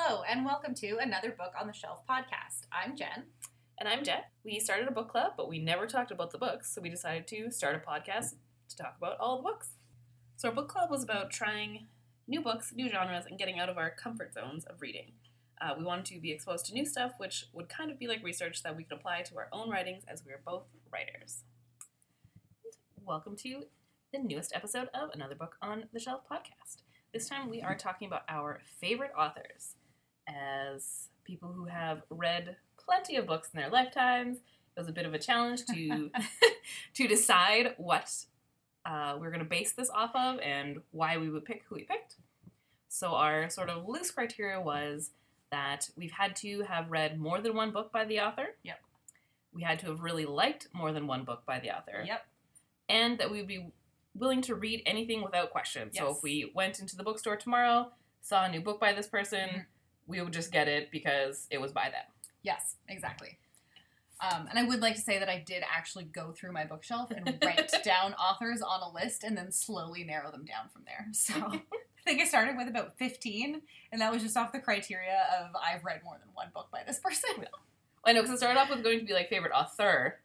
Hello, and welcome to another Book on the Shelf podcast. I'm Jen. And I'm Jet. We started a book club, but we never talked about the books, so we decided to start a podcast to talk about all the books. So our book club was about trying new books, new genres, and getting out of our comfort zones of reading. Uh, we wanted to be exposed to new stuff, which would kind of be like research that we could apply to our own writings as we are both writers. Welcome to the newest episode of Another Book on the Shelf podcast. This time we are talking about our favorite authors. As people who have read plenty of books in their lifetimes, it was a bit of a challenge to to decide what uh, we're going to base this off of and why we would pick who we picked. So our sort of loose criteria was that we've had to have read more than one book by the author. Yep. We had to have really liked more than one book by the author. Yep. And that we'd be willing to read anything without question. So if we went into the bookstore tomorrow, saw a new book by this person, Mhm. We would just get it because it was by them. Yes, exactly. Um, and I would like to say that I did actually go through my bookshelf and write down authors on a list and then slowly narrow them down from there. So I think I started with about 15, and that was just off the criteria of I've read more than one book by this person. I know because it started off with going to be like favorite author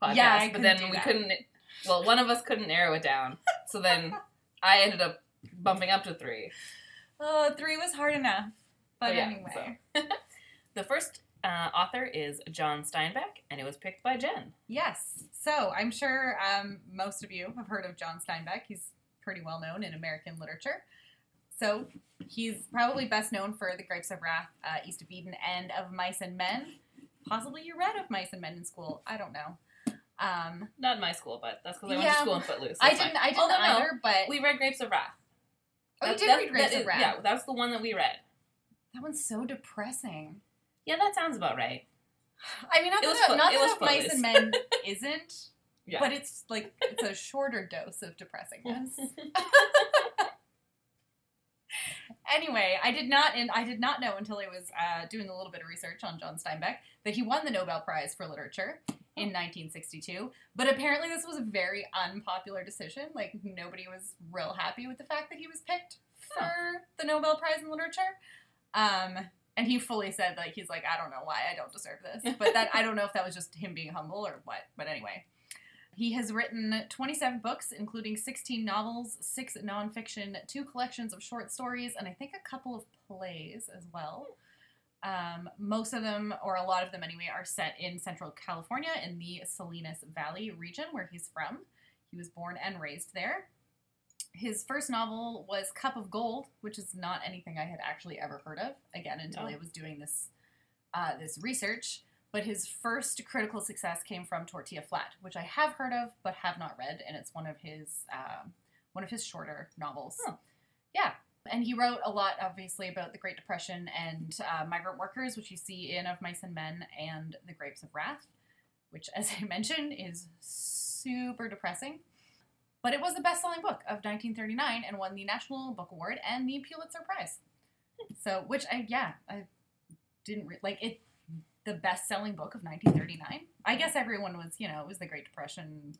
podcast, Yeah, but then we that. couldn't. Well, one of us couldn't narrow it down, so then I ended up bumping up to three. Oh, three was hard enough. But yeah, anyway. The first uh, author is John Steinbeck, and it was picked by Jen. Yes. So I'm sure um, most of you have heard of John Steinbeck. He's pretty well known in American literature. So he's probably best known for The Grapes of Wrath, uh, East of Eden, and Of Mice and Men. Possibly you read Of Mice and Men in school. I don't know. Um, Not in my school, but that's because I went to school in Footloose. I didn't. fine. I didn't Oh, no, no. either. But We read Grapes of Wrath. oh, you That- did that- read Grapes of is- Wrath. Yeah, that's the one that we read. That one's so depressing. Yeah, that sounds about right. I mean, not It that, was not that it was Of Mice and Men isn't, Yeah. but it's like it's a shorter dose of depressingness. anyway, I did not, and I did not know until I was uh, doing a little bit of research on John Steinbeck that he won the Nobel Prize for Literature in 1962. But apparently, this was a very unpopular decision. Like nobody was real happy with the fact that he was picked for the Nobel Prize in Literature. Um, and he fully said like he's like I don't know why I don't deserve this, but that I don't know if that was just him being humble or what. But anyway. He has written 27 books, including 16 novels, six nonfiction, two collections of short stories, and I think a couple of plays as well. Um, most of them, or a lot of them anyway, are set in Central California in the Salinas Valley region where he's from. He was born and raised there. His first novel was Cup of Gold, which is not anything I had actually ever heard of. Again, until Oh. I was doing this uh, this research. But his first critical success came from Tortilla Flat, which I have heard of but have not read, and it's one of his um, one of his shorter novels. Oh. Yeah, and he wrote a lot, obviously, about the Great Depression and uh, migrant workers, which you see in Of Mice and Men and The Grapes of Wrath, which, as I mentioned, is super depressing. But it was the best-selling book of 1939 and won the National Book Award and the Pulitzer Prize. So, which I yeah, I didn't re- like it. The best-selling book of 1939. I guess everyone was, you know, it was the Great Depression.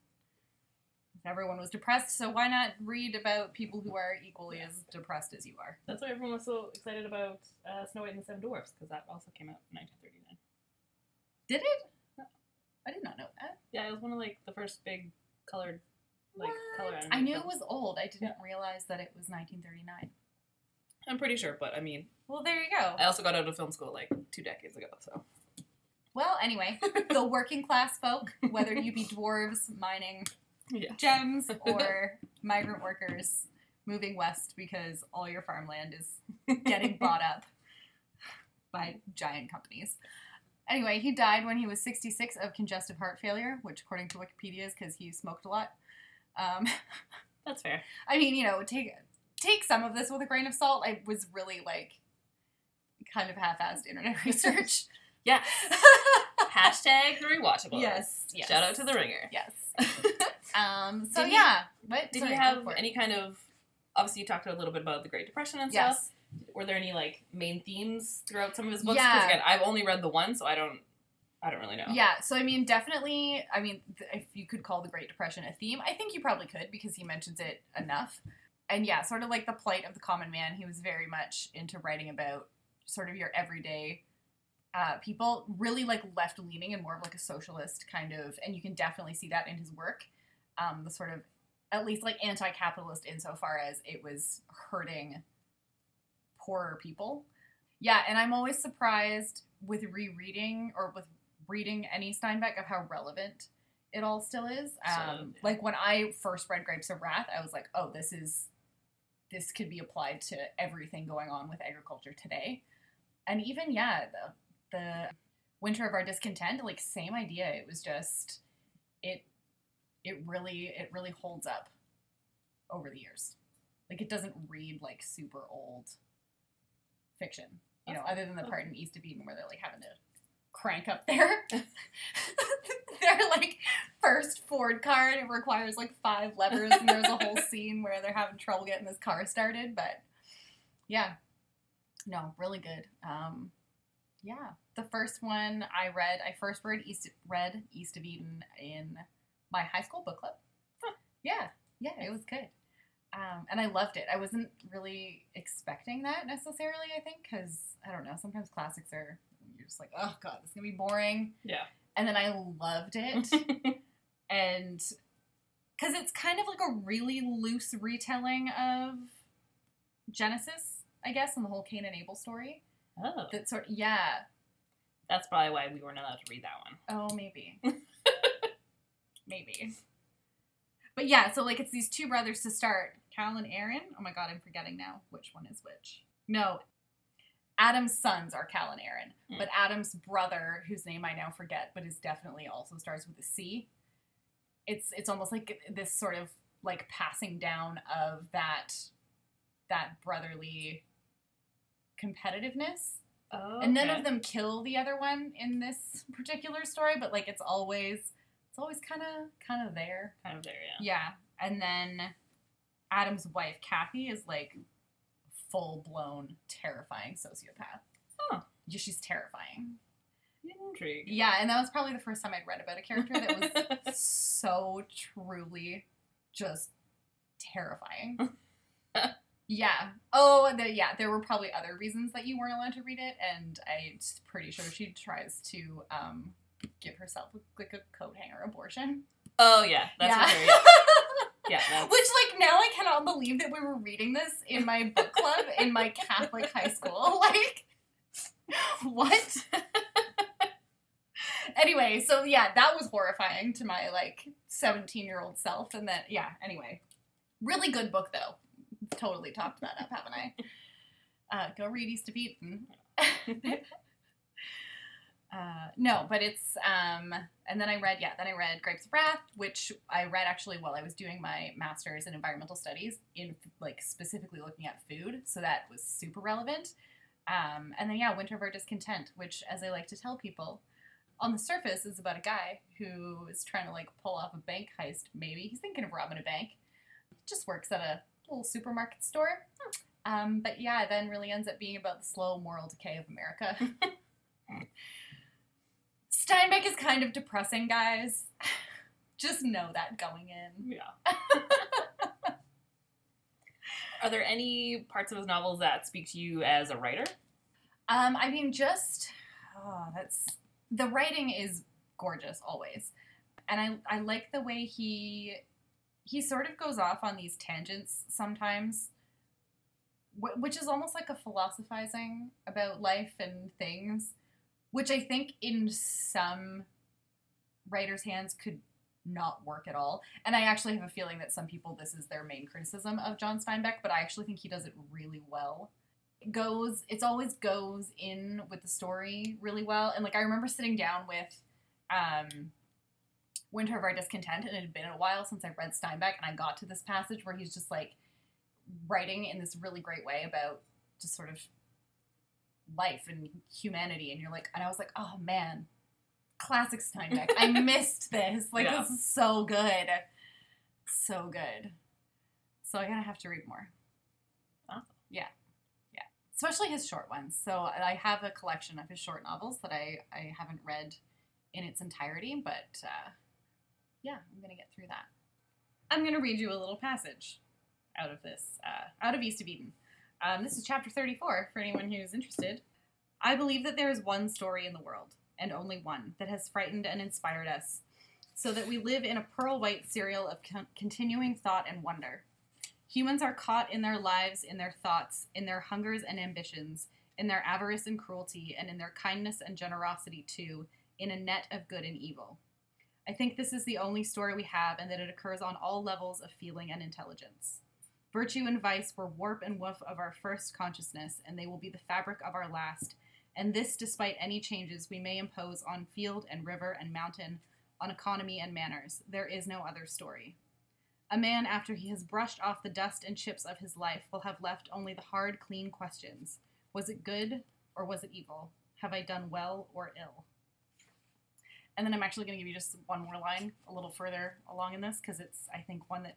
Everyone was depressed, so why not read about people who are equally as depressed as you are? That's why everyone was so excited about uh, Snow White and the Seven Dwarfs, because that also came out in 1939. Did it? I did not know that. Yeah, it was one of like the first big colored, like What? color. I knew it was old. I didn't realize that it was 1939. I'm pretty sure, but I mean, Well, there you go. I also got out of film school like two decades ago, so Well, anyway, the working class folk, whether you be dwarves mining yeah. gems or migrant workers moving west because all your farmland is getting bought up by giant companies. Anyway, he died when he was 66 of congestive heart failure, which, according to Wikipedia, is because he smoked a lot. Um, That's fair. I mean, you know, take take some of this with a grain of salt. I was really like kind of half-assed internet research. Yes. Hashtag the rewatchable. yes, yes. Shout out to the ringer. yes. Um. So Did you- yeah, Did sorry, you have any kind of? Obviously, you talked a little bit about the Great Depression and Yes. stuff. Were there any like main themes throughout some of his books? Yeah. Because again, I've only read the one, so I don't. I don't really know. Yeah, so I mean, definitely. I mean, th- if you could call the Great Depression a theme, I think you probably could because he mentions it enough. And yeah, sort of like the plight of the common man. He was very much into writing about sort of your everyday uh, people, really like left leaning and more of like a socialist kind of, and you can definitely see that in his work. Um, the sort of at least like anti-capitalist insofar as it was hurting poorer people. Yeah, and I'm always surprised with rereading or with reading any Steinbeck of how relevant it all still is. Um, So, like when I first read Grapes of Wrath, I was like, oh, this is this could be applied to everything going on with agriculture today. And even yeah, the the Winter of Our Discontent, like same idea. It was just it it really it really holds up over the years. Like it doesn't read like super old fiction. You know, other than the part in East of Eden where they're like having to crank up their their like first Ford car and it requires like five levers and there's a whole scene where they're having trouble getting this car started. But yeah. No, really good. Um yeah. The first one I read, I first read East read East of Eden in my high school book club. Yeah, yeah, it was good. Um, and I loved it. I wasn't really expecting that necessarily, I think, because I don't know, sometimes classics are, you're just like, oh god, this is to be boring. Yeah. And then I loved it. and because it's kind of like a really loose retelling of Genesis, I guess, and the whole Cain and Abel story. oh, That sort yeah. that's probably why we weren't allowed to read that one. Oh, maybe. maybe. But yeah, so like it's these two brothers to start. Cal and Aaron. Oh my god, I'm forgetting now which one is which. No. Adam's sons are Cal and Aaron, Hmm. but Adam's brother, whose name I now forget, but is definitely also starts with a C. It's it's almost like this sort of like passing down of that that brotherly competitiveness Oh, and none of them kill the other one in this particular story but like it's always it's always kind of kind of there kind of there, yeah. yeah and then adam's wife cathy is like full blown terrifying sociopath Huh. yeah, she's terrifying Intrigue. yeah and that was probably the first time i'd read about a character that was so truly just terrifying yeah oh the, yeah there were probably other reasons that you weren't allowed to read it and i'm pretty sure she tries to um give herself like a coat hanger abortion Oh yeah, that's yeah. Yeah, yeah that's, Which, like, now I cannot believe that we were reading this in my book club in my Catholic high school. Like, what? anyway, so yeah, that was horrifying to my, like, 17 year old self. And then, yeah, anyway. Really good book, though. Totally topped that up, haven't I? Uh, go read East of Eden. Uh, no, but it's um, and then I read yeah, then I read Grapes of Wrath, which I read actually while I was doing my master's in environmental studies in like specifically looking at food, so that was super relevant. Um, and then yeah, Winter of Our Discontent, which as I like to tell people, on the surface is about a guy who is trying to like pull off a bank heist. Maybe he's thinking of robbing a bank. Just works at a little supermarket store. Um, but yeah, then really ends up being about the slow moral decay of America. Steinbeck is kind of depressing, guys. Just know that going in. yeah. Are there any parts of his novels that speak to you as a writer? Um, I mean, just oh, that's the writing is gorgeous always, and I I like the way he he sort of goes off on these tangents sometimes, wh- which is almost like a philosophizing about life and things, which I think in some writers' hands could not work at all. And I actually have a feeling that some people this is their main criticism of John Steinbeck, but I actually think he does it really well It goes it's always goes in with the story really well and like i remember sitting down with um winter of our discontent and it had been a while since i read steinbeck and i got to this passage where he's just like writing in this really great way about just sort of life and humanity and you're like and i was like oh man classic steinbeck. I missed this. Like Yeah. this is so good. So good. So i'm gonna have to read more. Awesome. yeah. Yeah. Especially his short ones. So i have a collection of his short novels that i i haven't read in its entirety but uh, yeah i'm gonna get through that. I'm gonna read you a little passage out of this uh, out of east of eden um, this is chapter 34 for anyone who's interested I believe that there is one story in the world, and only one, that has frightened and inspired us, so that we live in a pearl white serial of con- continuing thought and wonder. Humans are caught in their lives, in their thoughts, in their hungers and ambitions, in their avarice and cruelty, and in their kindness and generosity too, in a net of good and evil. I think this is the only story we have, and that it occurs on all levels of feeling and intelligence. Virtue and vice were warp and woof of our first consciousness, and they will be the fabric of our last, and this despite any changes we may impose on field and river and mountain, on economy and manners. There is no other story. A man, after he has brushed off the dust and chips of his life, will have left only the hard, clean questions Was it good or was it evil? Have I done well or ill? And then I'm actually going to give you just one more line a little further along in this because it's, I think, one that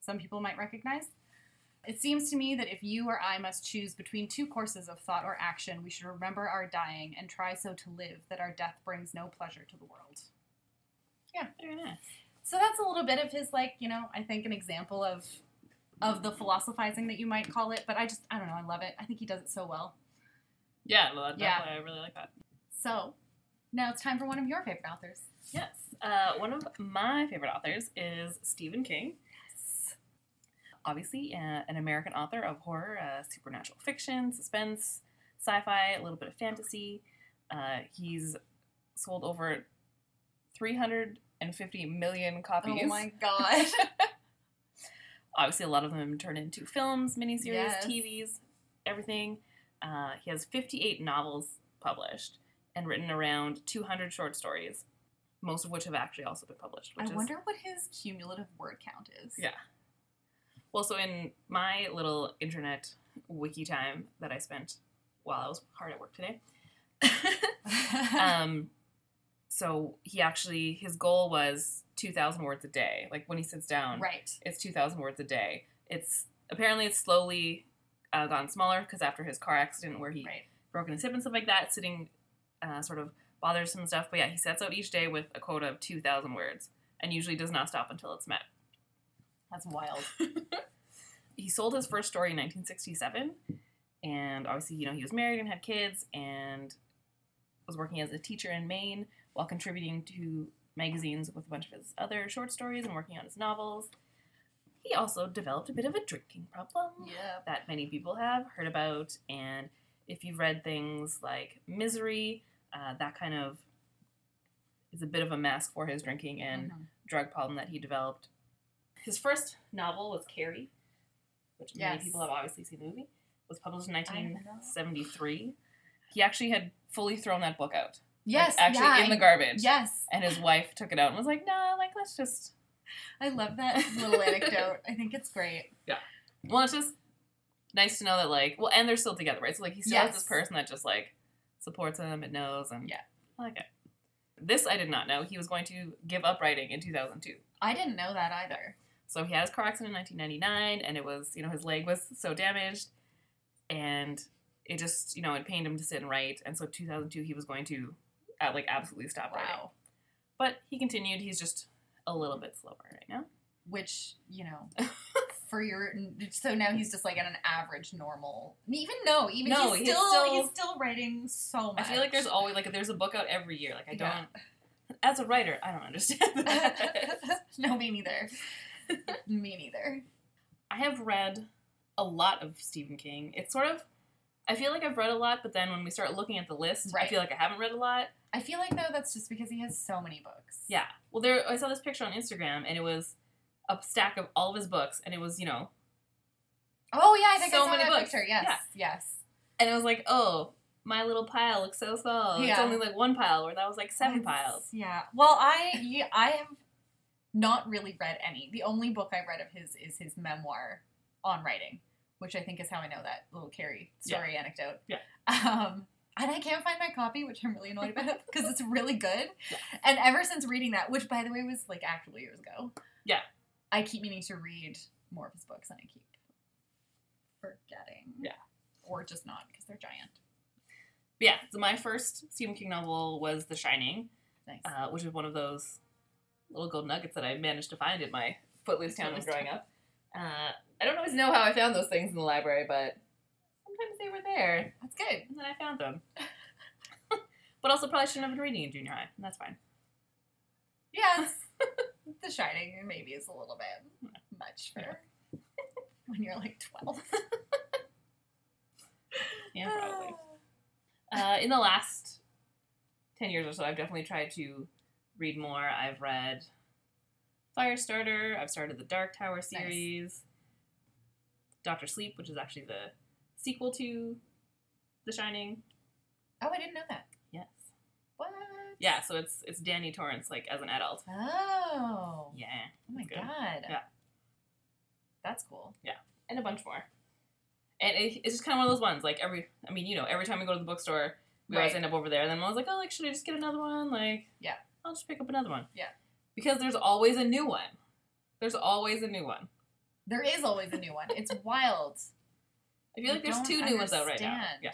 some people might recognize. It seems to me that if you or I must choose between two courses of thought or action, we should remember our dying and try so to live that our death brings no pleasure to the world. Yeah, very nice. So that's a little bit of his, like, you know, I think an example of of the philosophizing that you might call it. But I just, I don't know, I love it. I think he does it so well. Yeah, well, Yeah. definitely, I really like that. So now it's time for one of your favorite authors. Yes. Uh, one of my favorite authors is Stephen King. Obviously, uh, an American author of horror, uh, supernatural fiction, suspense, sci fi, a little bit of fantasy. Uh, he's sold over 350 million copies. Oh my god. Obviously, a lot of them turn into films, miniseries, Yes. TVs, everything. Uh, he has 58 novels published and written around 200 short stories, most of which have actually also been published. I is, wonder what his cumulative word count is. Yeah. Well, so in my little internet wiki time that I spent while I was hard at work today, um, so he actually his goal was two thousand words a day. Like when he sits down, right. it's two thousand words a day. It's apparently it's slowly uh, gotten smaller because after his car accident where he Right. broken his hip and stuff like that, sitting uh, sort of bothers him and stuff. But yeah, he sets out each day with a quota of two thousand words, and usually does not stop until it's met. That's wild. he sold his first story in 1967 and obviously you know he was married and had kids and was working as a teacher in maine while contributing to magazines with a bunch of his other short stories and working on his novels he also developed a bit of a drinking problem Yeah. that many people have heard about and if you've read things like misery uh, that kind of is a bit of a mask for his drinking and Mhm. drug problem that he developed. His first novel was Carrie, which many people have obviously seen the movie. Was published in 1973. He actually had fully thrown that book out. Like, Yes. actually yeah, in the I- garbage. Yes. And his wife took it out and was like, "Nah, like let's just." I love that little anecdote. I think it's great. Yeah. Well, it's just nice to know that like, well, and they're still together, right? So like, he still has this person that just like supports him and knows, and Yeah. I like it. This I did not know. He was going to give up writing in 2002. I didn't know that either. So he had his car accident in 1999, and it was, you know, his leg was so damaged, and it just, you know, it pained him to sit and write. And so 2002, he was going to, uh, like, absolutely stop writing. But he continued. He's just a little bit slower right now. Which, you know, for your so now he's just like at an average normal. Even no, even No, he's, he's still, still- he's still writing so much I feel like there's always like there's a book out every year. Like I don't, Yeah. as a writer, I don't understand that. no, me neither. me neither. I have read a lot of Stephen King. It's sort of, I feel like I've read a lot, but then when we start looking at the list, I feel like I haven't read a lot. I feel like though that's just because he has so many books. Yeah. Well, there I saw this picture on Instagram, and it was a stack of all of his books, and it was you know, Oh yeah, I think So I saw many that books. picture. Yes, Yeah. yes. and it was like, oh, my little pile looks so small. Yeah. It's only like one pile, where that was like seven That's- piles. Yeah. Well, I yeah, I have not really read any. The only book I've read of his is his memoir on writing, which I think is how I know that little Carrie story anecdote. Yeah. Um, and I can't find my copy, which I'm really annoyed about because it's really good. Yeah. And ever since reading that, which by the way was like actual years ago. Yeah. I keep meaning to read more of his books, and I keep forgetting. Yeah. Or just not because they're giant. But yeah. So my first Stephen King novel was The Shining, Nice. uh, which is one of those little gold nuggets that I managed to find in my footloose town Footloose growing up. Uh, I don't always know how I found those things in the library, but sometimes they were there, That's good. and then I found them. But also probably shouldn't have been reading in junior high. And that's fine. Yes. The Shining maybe is a little bit much for when you're like 12. Yeah, probably. Uh, in the last 10 years or so, I've definitely tried to read more. I've read Firestarter, I've started the Dark Tower series, Doctor Sleep, which is actually the sequel to The Shining. Oh, I didn't know that. Yes. What? Yeah, so it's it's Danny Torrance like as an adult. Oh. Yeah. Oh my god. Yeah. That's cool. Yeah, and a bunch more. And it, it's just kind of one of those ones. Like every, I mean, you know, every time we go to the bookstore, we always end up over there. And then I was like, oh, like should I just get another one? Like, Yeah. I'll just pick up another one. Yeah. Because there's always a new one. There's always a new one. There is always a new one. It's wild. I feel like there's two new ones out right now. Yeah.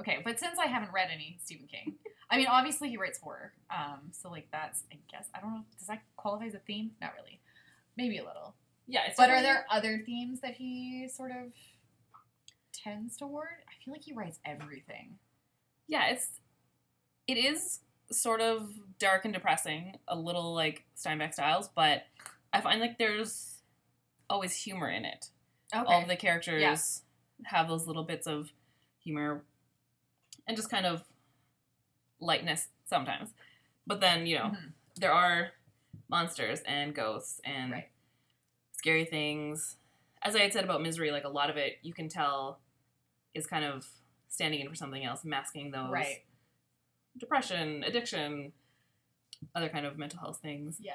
Okay, but since I haven't read any Stephen King, I mean, obviously he writes horror. Um, so like that's, I guess, I don't know, does that qualify as a theme? Not really. Maybe a little. Yeah. It's But are there other themes that he sort of tends toward? I feel like he writes everything. Yeah, it's it is sort of dark and depressing, a little like Steinbeck styles, but I find like there's always humor in it. Okay. all of the characters have those little bits of humor and just kind of lightness sometimes. But then, you know, Mhm. there are monsters and ghosts and Right. scary things. As I had said about misery, like a lot of it you can tell is kind of standing in for something else, masking those Right. Depression, addiction, other kind of mental health things. Yeah.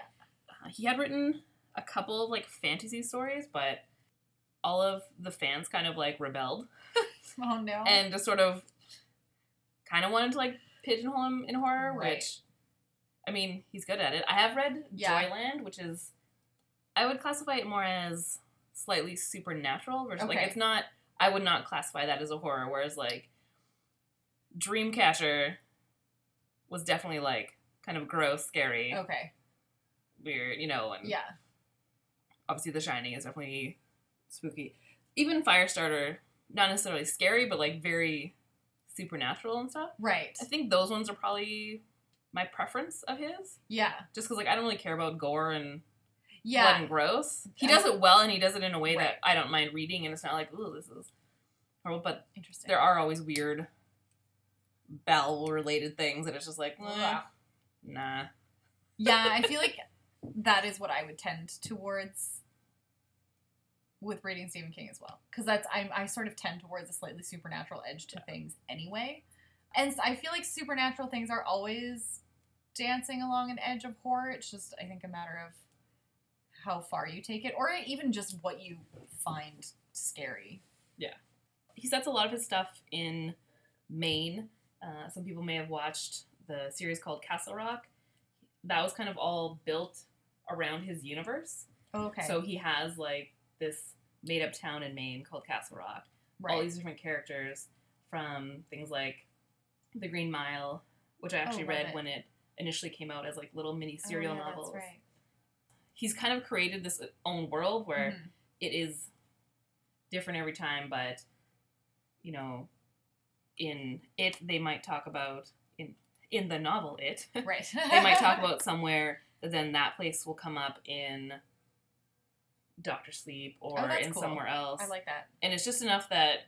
Uh, he had written a couple of like fantasy stories, but all of the fans kind of like rebelled Oh no. and just sort of kind of wanted to like pigeonhole him in horror, Right. which I mean, he's good at it. I have read Yeah. Joyland, which is I would classify it more as slightly supernatural versus like it's not I would not classify that as a horror, whereas like Dreamcatcher was definitely like kind of gross, scary, okay. weird, you know, and Yeah. obviously The Shining is definitely spooky. Even Firestarter, not necessarily scary, but like very supernatural and stuff. Right. I think those ones are probably my preference of his, Yeah. just because like I don't really care about gore and blood Yeah. and gross. He does it well, and he does it in a way Right. that I don't mind reading, and it's not like ooh, this is horrible. But Interesting. there are always weird bowel related things, and it's just like, eh, nah. yeah, I feel like that is what I would tend towards with reading Stephen King as well, because that's I I sort of tend towards a slightly supernatural edge to things anyway, and I feel like supernatural things are always dancing along an edge of horror. It's just I think a matter of how far you take it, or even just what you find scary. Yeah he sets a lot of his stuff in Maine. Uh, some people may have watched the series called Castle Rock. That was kind of all built around his universe. Okay, So he has like this made up town in Maine called Castle Rock. right. All these different characters from things like The Green Mile, which I actually love read it. when it initially came out as like little mini Oh, serial yeah, novels. That's right. He's kind of created this own world where Mhm. it is different every time, but you know, in it they might talk about in in the novel it Right. they might talk about somewhere then that place will come up in Doctor Sleep oh, or Oh, in cool. somewhere else. I like that. and it's just enough that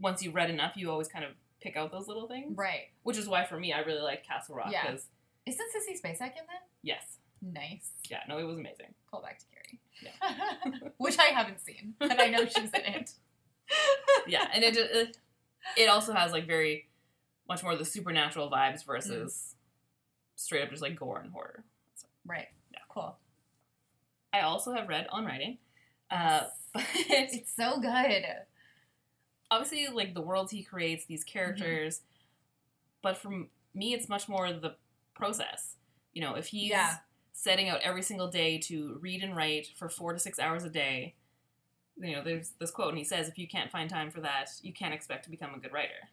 once you've read enough, you always kind of pick out those little things. Right. Which is why for me, I really like Castle Rock Yeah. Isn't Sissy Spacek in that? yes, Nice. yeah, no, it was amazing. Call back to Carrie. Yeah. Which I haven't seen, but I know she's in it. yeah, and it, it it also has like very much more of the supernatural vibes versus straight up just like gore and horror. Right. Yeah. Cool. I also have read on writing, uh, but It's so good. obviously like the worlds he creates, these characters, but for me, it's much more the process. You know, if he's Yeah. setting out every single day to read and write for four to six hours a day, you know, there's this quote, and he says, "If you can't find time for that, you can't expect to become a good writer."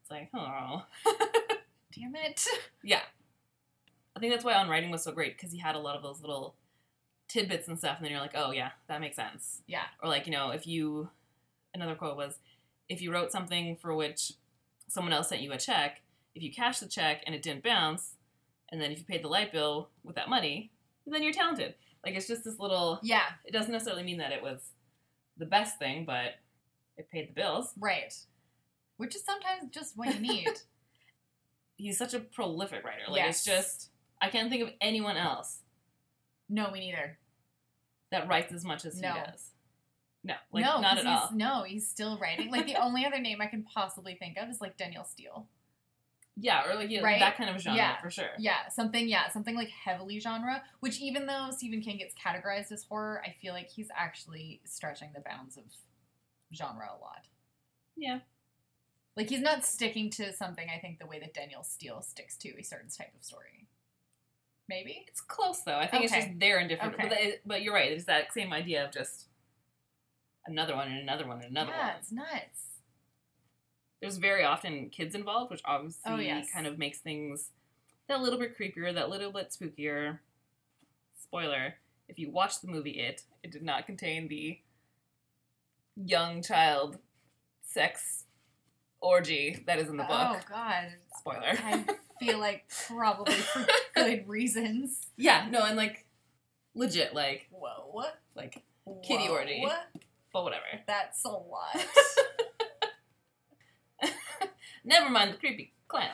It's like, oh, Damn it. yeah. I think that's why on writing was so great because he had a lot of those little tidbits and stuff, and then you're like, oh yeah, that makes sense. Yeah. Or like, you know, if you, another quote was, if you wrote something for which someone else sent you a check if you cash the check and it didn't bounce, and then if you paid the light bill with that money, then you're talented. Like it's just this little. Yeah, It doesn't necessarily mean that it was the best thing, but it paid the bills. right. Which is sometimes just what you need. He's such a prolific writer. Like it's just I can't think of anyone else no, me neither. that writes as much as No. he does. No, like no, not at all. No, he's still writing. Like the only other name I can possibly think of is like Danielle Steel. Yeah, or like yeah, Right? that kind of genre Yeah. for sure. Yeah, something. Yeah, something like heavily genre. Which even though Stephen King gets categorized as horror, I feel like he's actually stretching the bounds of genre a lot. Yeah. Like he's not sticking to something. I think the way that Danielle Steel sticks to a certain type of story. Maybe. It's close though. I think it's Okay. just there in different. Okay. But, it- but you're right. It's that same idea of just another one and another one and another yeah, one. it's nuts. There's very often kids involved, which obviously Oh, yes. kind of makes things that little bit creepier, that little bit spookier. Spoiler: If you watch the movie It, it did not contain the young child sex orgy that is in the book. Oh. God. Spoiler. I feel like probably for good reasons. yeah, no, and like legit, like Whoa. What? like, Kitty Whoa. orgy. but whatever. That's a lot. Never mind the creepy clown.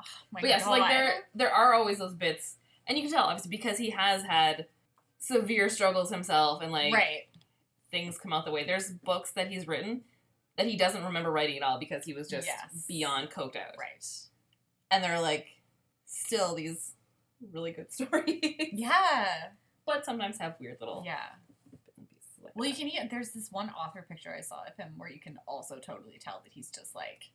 Oh my but yes, like there there are always those bits, and you can tell obviously because he has had severe struggles himself, and like right. things come out the way. There's books that he's written that he doesn't remember writing at all because he was just Yes. beyond coked out, Right. and they're like still these really good stories, Yeah. but sometimes have weird little Yeah. pieces. Like Well, you can. There's this one author picture I saw of him where you can also totally tell that he's just like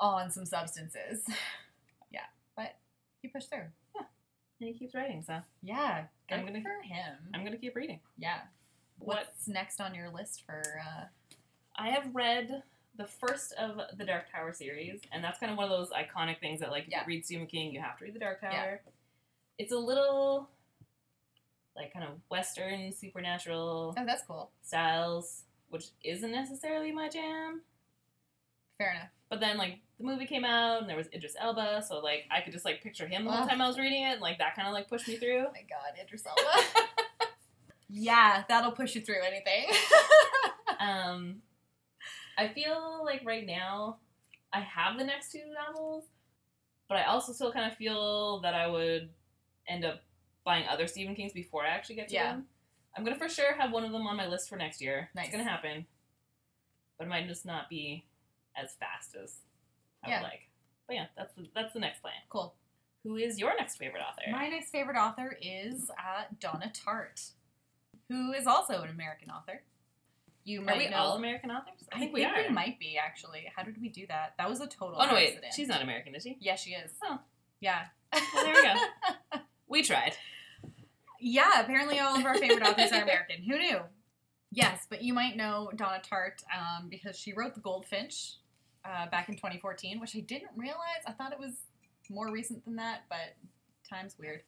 on some substances. yeah, but he pushed through. Yeah, and he keeps writing, so Yeah, good I'm gonna- for him. I'm gonna keep reading. yeah. What What's next on your list for? uh I have read the first of the Dark Tower series, and that's kind of one of those iconic things that, like, if Yeah. you read Stephen King, you have to read the Dark Tower. Yeah. It's a little, like, kind of Western, supernatural Oh, that's cool. styles, which isn't necessarily my jam. Fair enough. But then, like, the movie came out, and there was Idris Elba, so, like, I could just, like, picture him the whole time I was reading it, and, like, that kind of, like, pushed me through. Oh my God, Idris Elba. yeah, that'll push you through anything. Um, I feel like right now I have the next two novels, but I also still kind of feel that I would end up buying other Stephen Kings before I actually get to Yeah. them. I'm gonna for sure have one of them on my list for next year. Nice. It's gonna happen, but it might just not be as fast as I Yeah. would like. But yeah, that's the, that's the next plan. cool. Who is your next favorite author? My next favorite author is uh, Donna Tartt, who is also an American author. You are might we know. all American authors? I think we we might be actually. How did we do that? That was a total. oh no, wait, she's not American, is she? Yeah, she is. Oh. Yeah. Well, there we go. We tried. Yeah, apparently all of our favorite authors are American. Who knew? Yes, but you might know Donna Tartt um, because she wrote The Goldfinch uh, back in 2014, which I didn't realize. I thought it was more recent than that, but time's weird.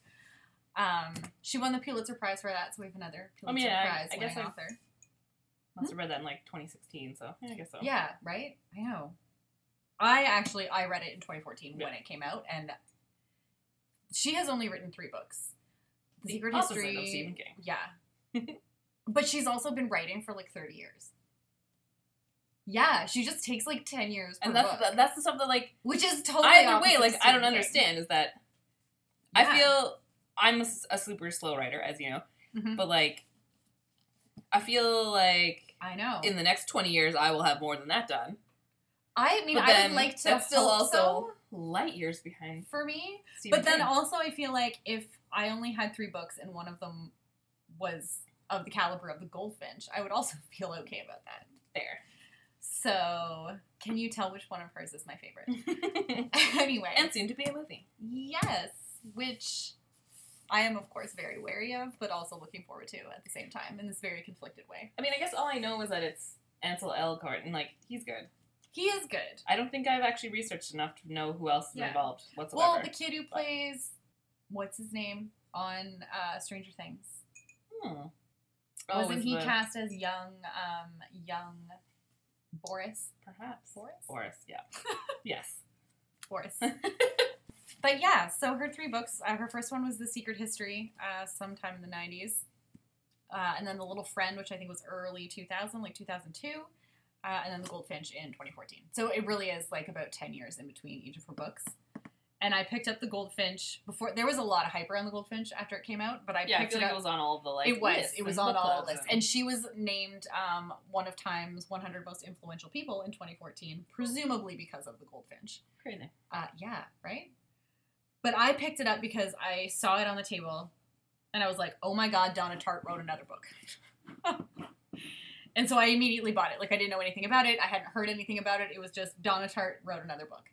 Um, she won the Pulitzer Prize for that, so we have another I Pulitzer mean, I- Prize I guess winning I- author. Must have read that in like 2016, so yeah, I guess so. Yeah, right? I know. I actually I read it in 2014 when it came out, and she has only written three books. The, The Secret History. of Stephen King. Yeah. but she's also been writing for like 30 years. Yeah, she just takes like 10 years and that's book, that's the stuff that like which is totally either way like I don't King. understand is that Yeah. I feel I'm a super slow writer as you know Mhm. but like I feel like I know. in the next 20 years I will have more than that done I mean, I would like to that's still also so light years behind for me, Stephen but then also I feel like if I only had three books and one of them was of the caliber of the Goldfinch, I would also feel okay about that. there So, can you tell which one of hers is my favorite? anyway, and soon to be a movie yes, which I am, of course, very wary of, but also looking forward to at the same time in this very conflicted way. I mean I guess all I know is that it's Ansel Elgort and like he's good He is good. I don't think I've actually researched enough to know who else is Yeah. involved whatsoever Well, the kid who plays what's his name on uh, Stranger Things Hmm. Oh, wasn't is he the- cast as young, um, young Boris? Perhaps. Boris? Boris, yeah. yes. Boris. but yeah, so her three books. Uh, her first one was The Secret History, uh, sometime in the '90s, uh, and then The Little Friend, which I think was early 2000, like 2002, uh, and then The Goldfinch in 2014. So it really is like about 10 years in between each of her books. And I picked up The Goldfinch before. There was a lot of hype around The Goldfinch after it came out, but I yeah, I picked feel it like up. it was on all of the like. it was. lists It was on all clubs lists, and she was named um, one of Time's 100 most influential people in 2014, presumably because of the Goldfinch. crazy. Uh, yeah, right. But I picked it up because I saw it on the table, and I was like, "Oh my god, Donna Tartt wrote another book." and so I immediately bought it. Like I didn't know anything about it. I hadn't heard anything about it. It was just Donna Tartt wrote another book.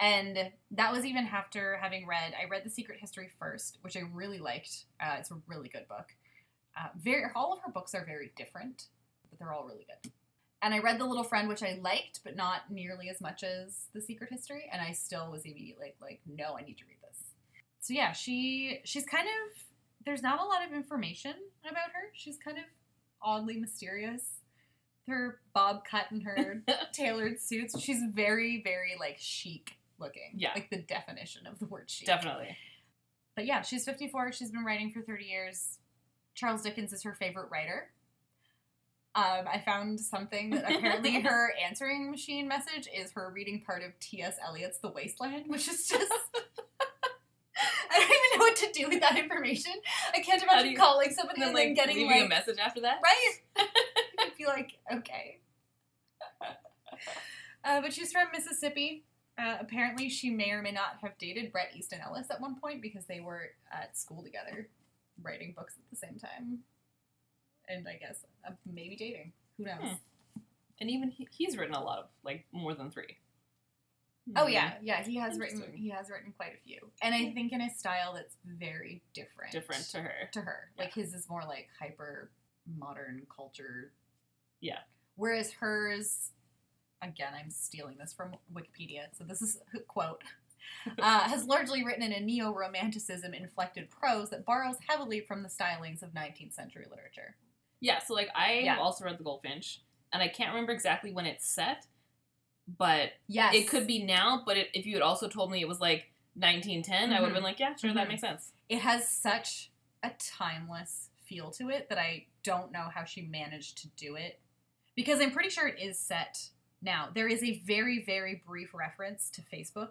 And that was even after having read. I read The Secret History first, which I really liked. Uh, it's a really good book. Uh, very, all of her books are very different, but they're all really good. And I read The Little Friend, which I liked, but not nearly as much as The Secret History. And I still was immediately like, like, no, I need to read this. So yeah, she she's kind of there's not a lot of information about her. She's kind of oddly mysterious. Her bob cut and her tailored suits. She's very, very like chic looking. Yeah. Like the definition of the word chic. Definitely. But yeah, she's 54. She's been writing for 30 years. Charles Dickens is her favorite writer. Um, I found something that apparently her answering machine message is her reading part of T.S. Eliot's The Wasteland, which is just. I don't even know what to do with that information. I can't imagine you- calling somebody And and then like getting leaving like a message after that. right? I'd be like, okay. Uh, but she's from Mississippi. Uh, apparently, she may or may not have dated Bret Easton Ellis at one point because they were at school together, writing books at the same time, and I guess uh, maybe dating. Who knows? Hmm. And even he, he's written a lot of like more than three. Oh Hmm. yeah, yeah. He has written. He has written quite a few, and I think in a style that's very different. different to her. to her. Yeah. Like his is more like hyper modern culture. Yeah. Whereas hers, again, I'm stealing this from Wikipedia, so this is a quote. Uh, has largely written in a neo romanticism inflected prose that borrows heavily from the stylings of 19th century literature. Yeah, so like I Yeah. have also read The Goldfinch, and I can't remember exactly when it's set, but Yes. it could be now. But it, if you had also told me it was like 1910, I would have been like, yeah, sure, that Mhm. makes sense. It has such a timeless feel to it that I don't know how she managed to do it. Because I'm pretty sure it is set now. There is a very, very brief reference to Facebook.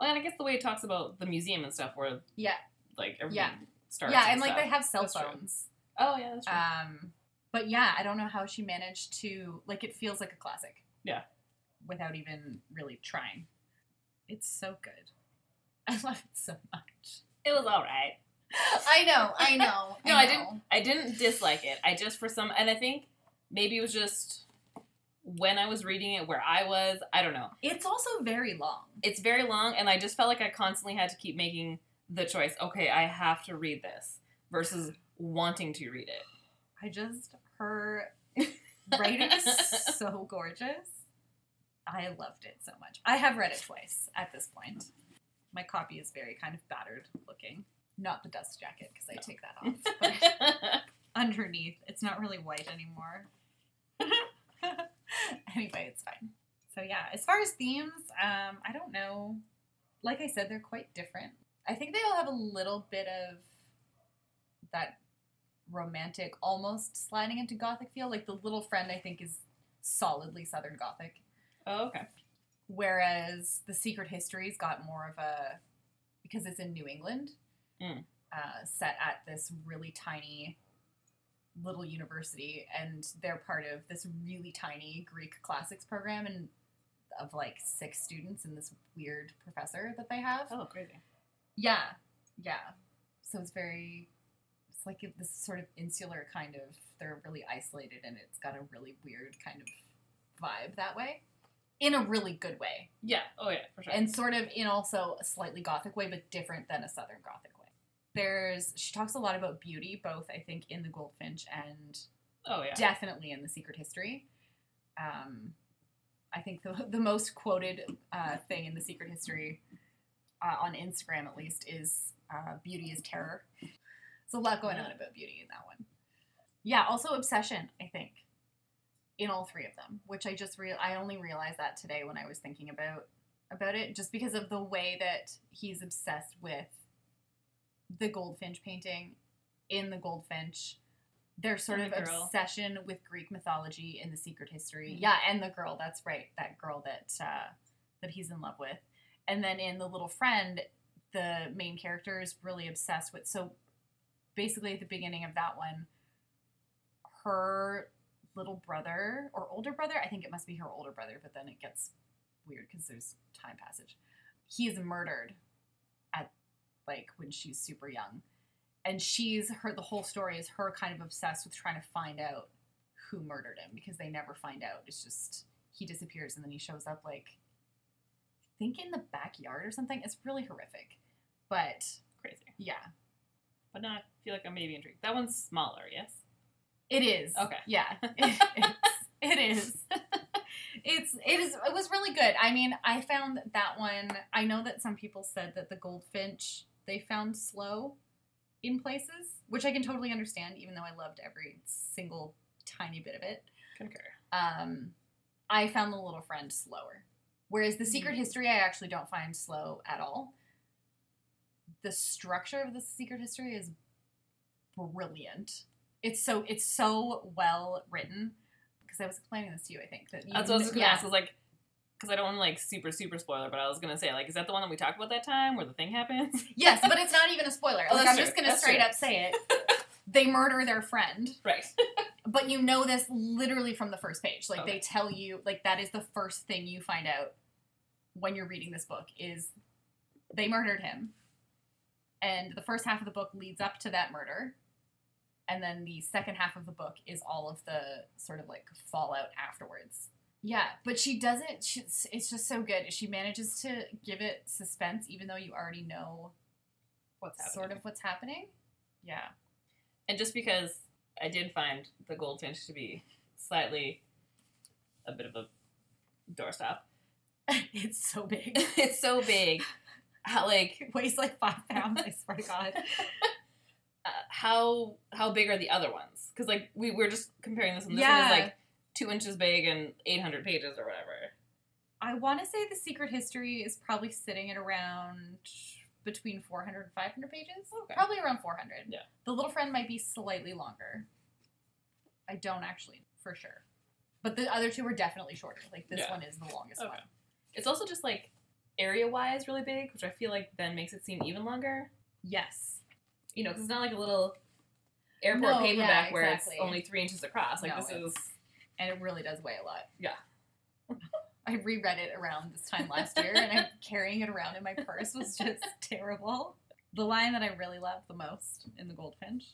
Well, and I guess the way it talks about the museum and stuff, where Yeah. like everything Yeah. starts. yeah, and like stuff. they have cell That's true. phones. Oh yeah, that's true. Um, but yeah, I don't know how she managed to like it feels like a classic. Yeah. Without even really trying. It's so good. I love it so much. it was all right. I know, I know. No, I didn't. I didn't dislike it. I just for some, and I think maybe it was just when I was reading it where I was. I don't know. It's also very long. It's very long, and I just felt like I constantly had to keep making the choice. Okay, I have to read this versus wanting to read it. I just her writing is so gorgeous. I loved it so much. I have read it twice at this point. My copy is very kind of battered looking. Not the dust jacket because I No. take that off. But underneath, it's not really white anymore. anyway, it's fine. So yeah, as far as themes, um, I don't know. Like I said, they're quite different. I think they all have a little bit of that romantic, almost sliding into gothic feel. Like the little friend, I think, is solidly Southern Gothic, oh, okay. whereas the Secret History's got more of a because it's in New England, Mm. uh, set at this really tiny little university, and they're part of this really tiny Greek classics program, and of like six students and this weird professor that they have. Oh, crazy. Yeah, yeah. So it's very, it's like this sort of insular kind of. They're really isolated, and it's got a really weird kind of vibe that way, in a really good way, Yeah. Oh, yeah, for sure. and sort of in also a slightly gothic way, but different than a southern gothic way. There's she talks a lot about beauty, both I think in the Goldfinch and oh, yeah. definitely in the Secret History. Um, I think the the most quoted uh, thing in the Secret History uh, on Instagram, at least, is uh, "Beauty is terror." There's a lot going on about beauty in that one. Yeah, also obsession. I think in all three of them, which I just real I only realized that today when I was thinking about about it just because of the way that he's obsessed with the goldfinch painting in the goldfinch their sort And of the obsession with greek mythology in the secret history. Mhm. yeah and the girl that's right that girl that uh, that he's in love with. And then in the little friend the main character is really obsessed with so basically at the beginning of that one her little brother or older brother? I think it must be her older brother but then it gets weird because there's time passage. He is murdered like when she's super young and she's her the whole story is her kind of obsessed with trying to find out who murdered him because they never find out it's just he disappears and then he shows up like I think in the backyard or something it's really horrific but Crazy. yeah But now I feel like I'm maybe intrigued. That one's smaller, yes? It is. Okay. Yeah. It, it is. It's it is it was really good. I mean, I found that one I know that some people said that the goldfinch they found slow in places, which I can totally understand even though I loved every single tiny bit of it. Concur. Um I found the little friend slower. Whereas the secret Hmm. history I actually don't find slow at all. The structure of the secret history is brilliant. It's so it's so well written. Because I was explaining this to you, I think that you, That's what I was just gonna yeah. ask. I was like, because I don't want to like super super spoiler, but I was gonna say like, is that the one that we talked about that time where the thing happens? yes, but it's not even a spoiler. Oh, like I'm true. just gonna That's straight true. up say it. they murder their friend, right. but you know this literally from the first page. Like Okay. they tell you, like that is the first thing you find out when you're reading this book is they murdered him, and the first half of the book leads up to that murder, and then the second half of the book is all of the sort of like fallout afterwards. Yeah, but she doesn't. She's, it's just so good. She manages to give it suspense, even though you already know What's happening? sort of what's happening. Yeah. And just because I did find the goldfinch to be slightly a bit of a doorstop, it's so big. it's so big. How like It weighs like five pounds, I swear to God. uh, how how big are the other ones? Because like we we're just comparing this, and this one is like two inches big and eight hundred pages or whatever. I want to say the secret history is probably sitting at around between 400 and 500 pages. Okay. Probably around 400. Yeah. The little friend might be slightly longer. I don't actually, for sure. But the other two are definitely shorter. Like this Yeah. one is the longest Okay. one. It's also just like area wise really big, which I feel like then makes it seem even longer. Yes. You know, because it's not like a little airport No, yeah, paperback where it's only three inches across. Like No, this is And it really does weigh a lot. Yeah. I reread it around this time last year, and I'm carrying it around in my purse was just terrible. The line that I really love the most in The Goldfinch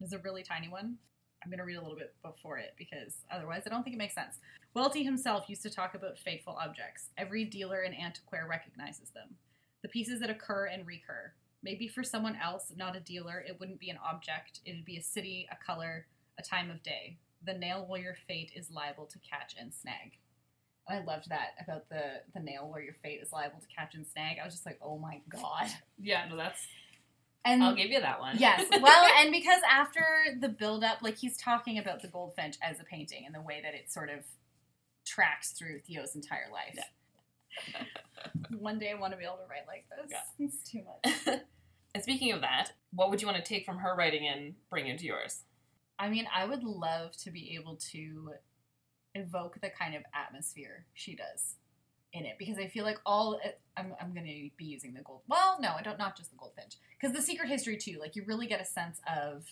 is a really tiny one. I'm going to read a little bit before it because otherwise I don't think it makes sense. Welty himself used to talk about fateful objects. Every dealer in antiquaire recognizes them. The pieces that occur and recur. Maybe for someone else, not a dealer, it wouldn't be an object. It'd be a city, a color, a time of day. The nail where your fate is liable to catch and snag. And I loved that about the the nail where your fate is liable to catch and snag. I was just like, oh my god. yeah. No, that's And I'll give you that one. yes, well, and because after the build up, like he's talking about the goldfinch as a painting and the way that it sort of tracks through Theo's entire life. One day I want to be able to write like this. Yeah. It's too much. and speaking of that, what would you want to take from her writing and bring into yours? I mean, I would love to be able to evoke the kind of atmosphere she does in it because I feel like all I'm, I'm going to be using the gold. Well, no, I don't. Not just the goldfinch because the secret history too. Like you really get a sense of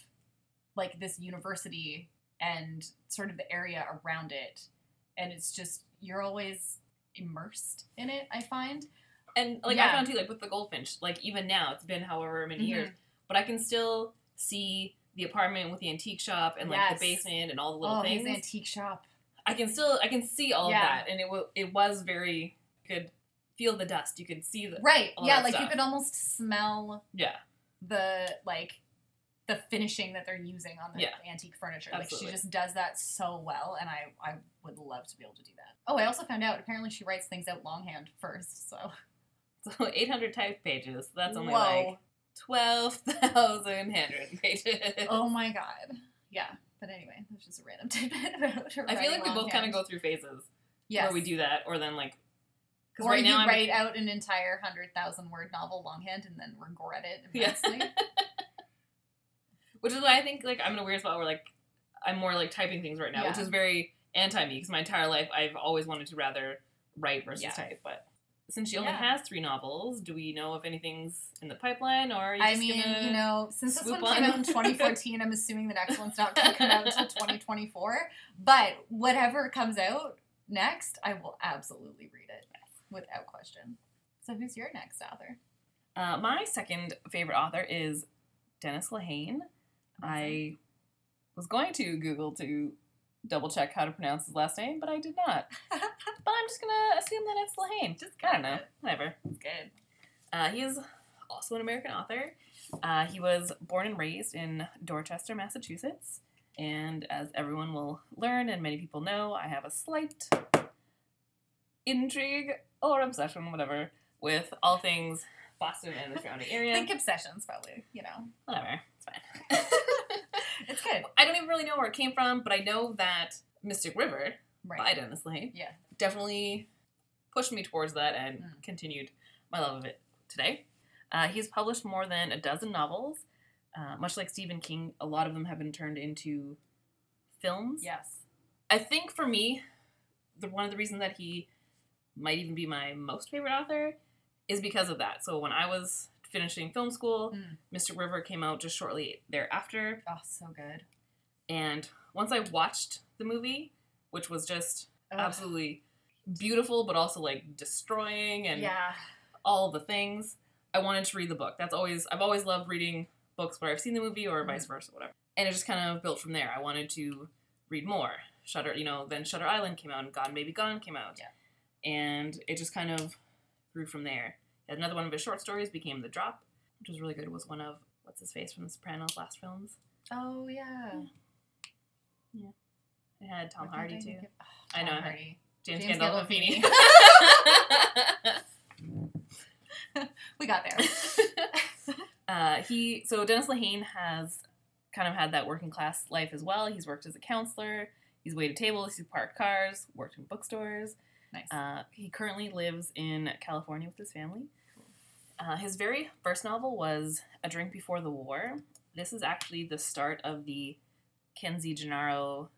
like this university and sort of the area around it, and it's just you're always immersed in it. I find. And like Yeah. I found too, like with the goldfinch, like even now it's been however many years, Mhm. but I can still see the apartment with the antique shop and like Yes. the basement and all the little Oh, things. his antique shop. I can still I can see all Yeah. of that, and it wa it was very you could feel the dust. You could see the Right. all Yeah, that like you could almost smell yeah the like the finishing that they're using on the Yeah. antique furniture. Like she just does that so well, and I I would love to be able to do that. Oh, I also found out apparently she writes things out longhand first. So So 800 type pages. That's only Whoa. like 12,000 handwritten pages. oh my god, yeah. But anyway, that's just a random tidbit about. I feel like we both kind of go through phases yes. where we do that, or then like, Because Or right you now I'm write out an entire hundred thousand word novel longhand and then regret it Yeah. which is why I think like I'm in a weird spot where like I'm more like typing things right now, which is very anti me because my entire life I've always wanted to rather write versus Yeah. type. But since she only Yeah. has three novels, do we know if anything's in the pipeline or I mean, you know, since this one came out in 2014, I'm assuming the next one's not going to come out until 2024. But whatever comes out next, I will absolutely read it without question. So, who's your next author? Uh, my second favorite author is Dennis Lehane. I was going to Google to double check how to pronounce his last name, but I did not. but I'm just gonna assume that it's Lehane. Just I don't know. it. Whatever. It's good. Uh, he is also an American author. Uh, he was born and raised in Dorchester, Massachusetts. And as everyone will learn, and many people know, I have a slight intrigue or obsession, whatever, with all things Boston and the surrounding area. think obsessions probably, you know. Whatever, it's fine. It's good. I don't even really know where it came from, but I know that Mystic River by Right. Dennis Lehane Yeah. definitely pushed me towards that and Mm. continued my love of it today. Uh, he's published more than a dozen novels. Uh, much like Stephen King, a lot of them have been turned into films. Yes. I think for me, the one of the reasons that he might even be my most favorite author is because of that. So when I was finishing film school, Mm. Mystic River came out just shortly thereafter, Oh, so good. and once I watched the movie, which was just Ugh. absolutely beautiful, but also like destroying and Yeah. all the things. I wanted to read the book. That's always I've always loved reading books where I've seen the movie or vice versa, whatever. And it just kind of built from there. I wanted to read more. Shutter, you know, then Shutter Island came out and Gone Baby Gone came out. Yeah. And it just kind of grew from there. Another one of his short stories became The Drop, which was really good. It was one of what's his face from The Sopranos last films. Oh, yeah. Yeah. It had Tom What Hardy did too. think of- oh, I know, Tom I had- Hardy. James, James Gandolfini. We got there. uh, he so Dennis Lehane has kind of had that working class life as well. He's worked as a counselor. He's waited tables. He's parked cars. Worked in bookstores. Nice. Uh, he currently lives in California with his family. Uh, his very first novel was A Drink Before the War. This is actually the start of the Kenzie Gennaro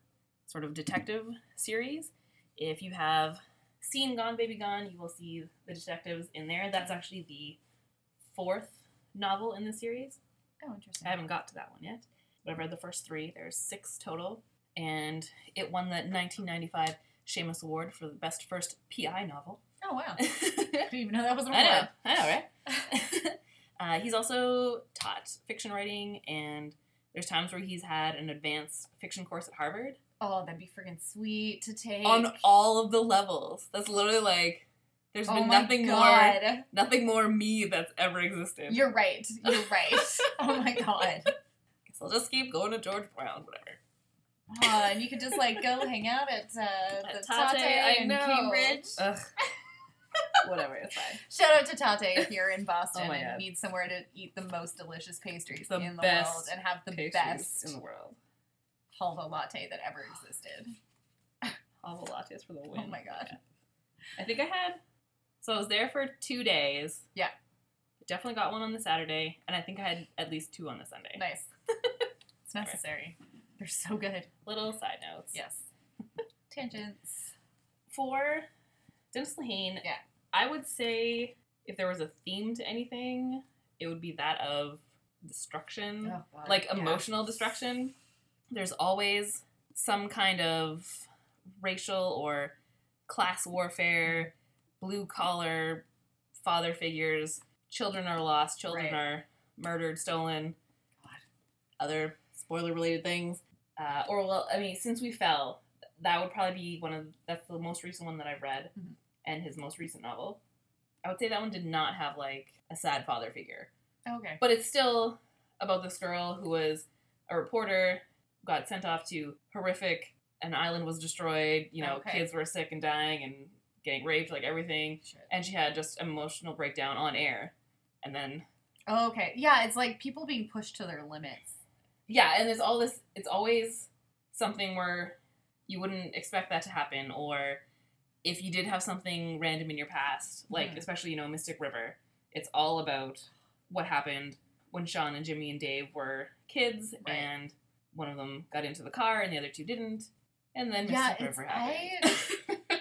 sort of detective series. If you have seen Gone Baby Gone, you will see the detectives in there. That's actually the fourth novel in the series. oh, interesting. I haven't got to that one yet, but I've read the first three. There's six total, and it won the 1995 Shamus Award for the best first PI novel. Oh, wow. I didn't even know that was an I know, award. I know, right? uh, he's also taught fiction writing, and there's times where he's had an advanced fiction course at Harvard Oh, that'd be freaking sweet to take. on all of the levels. That's literally like there's oh been nothing more, nothing more me that's ever existed. You're right. You're right. oh my god. Guess I'll just keep going to George Brown, whatever. Oh, and you could just like go hang out at uh, the At Tatte, I in. Cambridge. Ugh. whatever, it's fine. Shout out to Tatte if you're in Boston Oh and need somewhere to eat the most delicious pastries The in the world and have the best in the world. halva latte that ever existed. The lattes for the win. Oh my god. I think I had. So I was there for two days. Yeah. Definitely got one on the Saturday, and I think I had at least two on the Sunday. Nice. it's necessary. They're so good. Little side notes. Yes. Tangents. For Dennis Lehane, Yeah. I would say if there was a theme to anything, it would be that of destruction. Oh, like Yeah. emotional destruction. There's always some kind of racial or class warfare, blue collar father figures, children are lost, children Right. are murdered, stolen, God. other spoiler related things. Uh, or well, I mean, since we fell, that would probably be one of that's the most recent one that I've read, Mhm. and his most recent novel. I would say that one did not have like a sad father figure. Okay. But it's still about this girl who was a reporter, got sent off to horrific, an island was destroyed, you know, Okay. kids were sick and dying and getting raped, like everything. Shit. And she had just emotional breakdown on air. And then, Oh, okay. Yeah, it's like people being pushed to their limits. Yeah, and there's all this, it's always something where you wouldn't expect that to happen, or if you did have something random in your past, like Mhm. especially you know Mystic River, it's all about what happened when Sean and Jimmy and Dave were kids, Right. and one of them got into the car and the other two didn't, and then Yeah, Mystic River happened.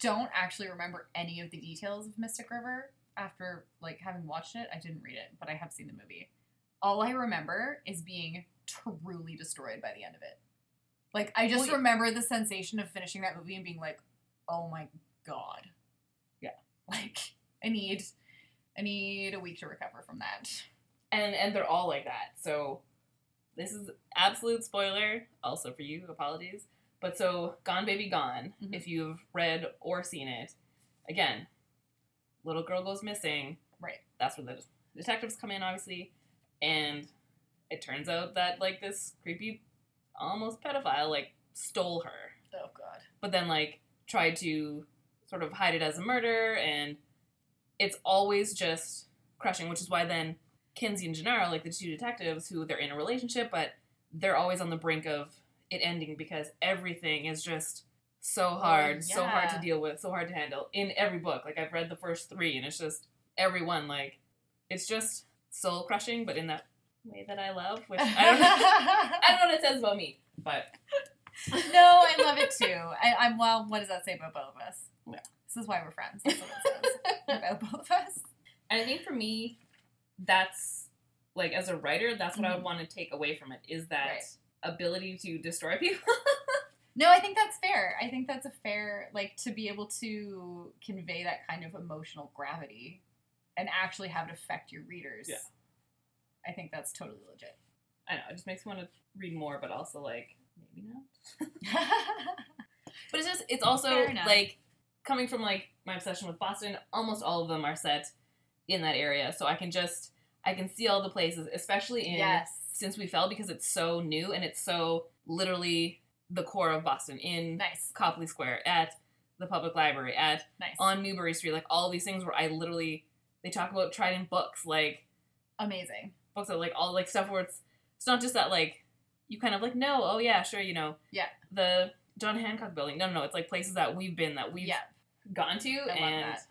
Don't actually remember any of the details of Mystic River after like having watched it. I didn't read it, but I have seen the movie. All I remember is being truly destroyed by the end of it. Like I just Well, remember the sensation of finishing that movie and being like, "Oh my god." Yeah. Like I need I need a week to recover from that. and and they're all like that. So this is absolute spoiler, also for you. Apologies. But so Gone Baby Gone. Mhm. If you've read or seen it, again, little girl goes missing. Right. That's where the detectives come in, obviously, and it turns out that like this creepy, almost pedophile like stole her. Oh god. but then like tried to sort of hide it as a murder and it's always just crushing which is why then Kenzie and gennaro like the two detectives who they're in a relationship but they're always on the brink of it ending because everything is just so oh, hard so hard to deal with so hard to handle in every book. Like i've read the first three and it's just every one like it's just soul crushing but in that way that i love which i don't know i don't know what it says about me but no, I love it too. I, I'm well. What does that say about both of us? Yeah. This is why we're friends. That's what it says about both of us. And I think for me, that's like as a writer, that's what I Mhm. would want to take away from it is that Right. ability to destroy people. No, I think that's fair. I think that's a fair like to be able to convey that kind of emotional gravity and actually have it affect your readers. Yeah. I think that's totally legit. I know it just makes me want to read more, but also like maybe not. But it's just it's also like coming from like my obsession with Boston. Almost all of them are set in that area, so I can just I can see all the places, especially in yes. since we fell because it's so new and it's so literally the core of Boston in Nice. Copley Square at the public library at Nice. on Newbury Street, like all these things where I literally they talk about Trident books, like Amazing. books that like all like stuff where it's it's not just that like you kind of like no, oh yeah, sure, you know, Yeah. the John Hancock building. No, no, no, it's like places that we've been that we've Yeah. gone to, love and that.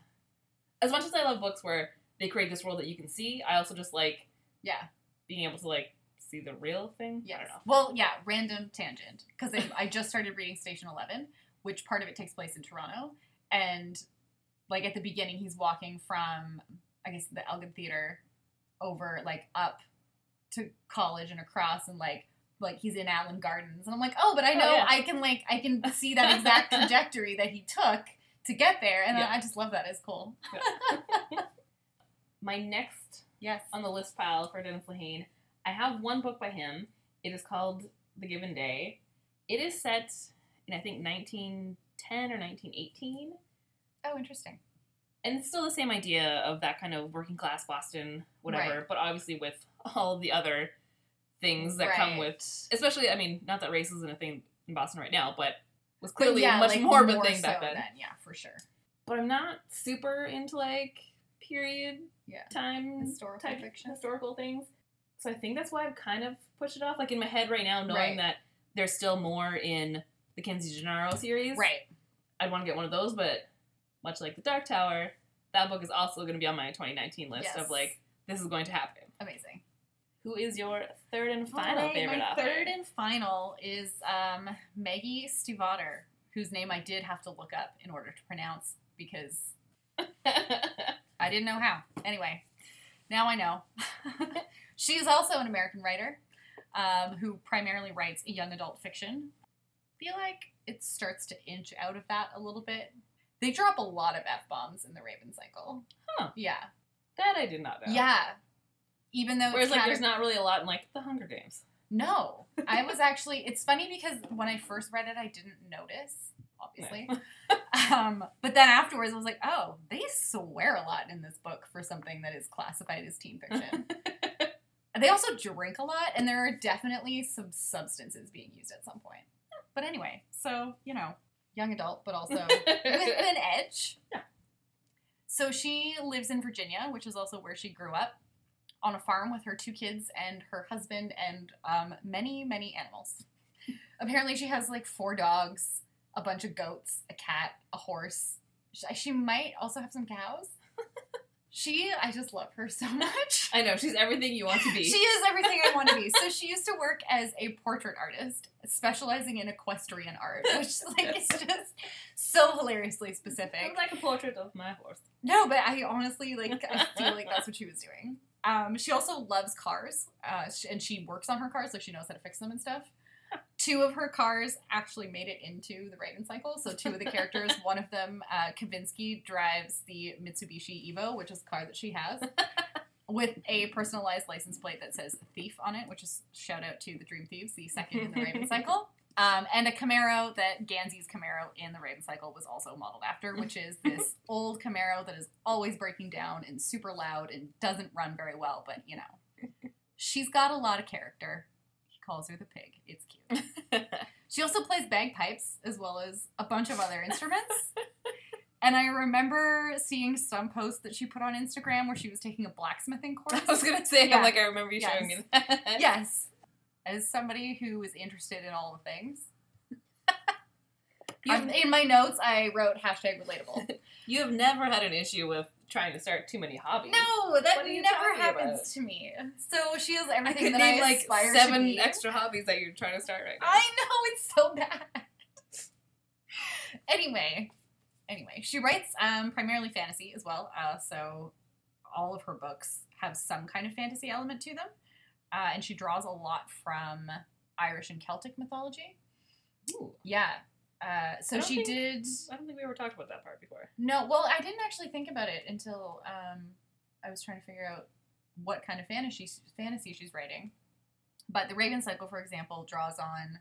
as much as I love books where they create this world that you can see, I also just like Yeah. being able to like see the real thing. I don't know. Well, yeah, random tangent. Because I just started reading Station 11, which part of it takes place in Toronto. And, like, at the beginning, he's walking from, I guess, the Elgin Theater over, like, up to college and across, and, like, like he's in Allan Gardens. And I'm like, oh, but I Oh, know yeah. I can, like, I can see that exact trajectory that he took to get there. And Yeah. I just love that. It's cool. My next Yes. on the list pile for Dennis Lehane. I have one book by him. It is called The Given Day. It is set in I think 1910 or 1918, Oh, interesting. and it's still the same idea of that kind of working class Boston, whatever. Right. But obviously with all the other things that come with, especially I mean, not that race isn't a thing in Boston right now, but was clearly yeah, much like, more of a thing back so then. Yeah, for sure. But I'm not super into like period Yeah. time Historical type fiction. historical things. So I think that's why I've kind of pushed it off. Like in my head right now, knowing Right. that there's still more in the Kenzie Gennaro series. Right. I'd want to get one of those, but much like the Dark Tower, that book is also going to be on my 2019 list Yes. of like this is going to happen. Amazing. Who is your third and final Alright, favorite my author? third and final is um, Maggie Stiefvater, whose name I did have to look up in order to pronounce because I didn't know how. Anyway, now I know. she is also an American writer um, who primarily writes young adult fiction. I feel like it starts to inch out of that a little bit. They drop a lot of f bombs in the Raven Cycle. Huh. Yeah. that I did not know. Yeah. Even though Whereas it's like there's not really a lot in like the Hunger Games. No, I was actually. It's funny because when I first read it, I didn't notice, obviously. um, but then afterwards, I was like, oh, they swear a lot in this book for something that is classified as teen fiction. they also drink a lot, and there are definitely some substances being used at some point. But anyway, so you know, young adult, but also with an edge. Yeah. So she lives in Virginia, which is also where she grew up, on a farm with her two kids and her husband and um, many, many animals. Apparently, she has like four dogs, a bunch of goats, a cat, a horse. She, she might also have some cows. She, I just love her so much. I know she's everything you want to be. She is everything I want to be. So she used to work as a portrait artist, specializing in equestrian art, which like is just so hilariously specific. It's like a portrait of my horse. No, but I honestly like I feel like that's what she was doing. Um, she also loves cars, uh, and she works on her cars, so she knows how to fix them and stuff. Two of her cars actually made it into the Raven cycle. So two of the characters, one of them, uh, Kavinsky, drives the Mitsubishi Evo, which is the car that she has, with a personalized license plate that says "Thief" on it, which is shout out to the Dream Thieves, the second in the Raven cycle. Um, and a Camaro that Gansey's Camaro in the Raven Cycle was also modeled after, which is this old Camaro that is always breaking down and super loud and doesn't run very well, but you know. She's got a lot of character. Calls her the pig. It's cute. She also plays bagpipes as well as a bunch of other instruments. And I remember seeing some post that she put on Instagram where she was taking a blacksmithing course. I was gonna say, Yeah. I'm like, I remember you showing me that. yes. As somebody who is interested in all the things. In my notes, I wrote hashtag relatable. you have never had an issue with trying to start too many hobbies. No, that What are you never happens about? to me. So she has I everything could that name I like seven extra hobbies that you're trying to start right now. I know it's so bad. anyway, anyway, she writes um, primarily fantasy as well. Uh, so all of her books have some kind of fantasy element to them, uh, and she draws a lot from Irish and Celtic mythology. Ooh, Yeah. Uh, so she think- did. I don't think we ever talked about that part before. No, well, I didn't actually think about it until um, I was trying to figure out what kind of fantasy fantasy she's writing. But the Raven Cycle, for example, draws on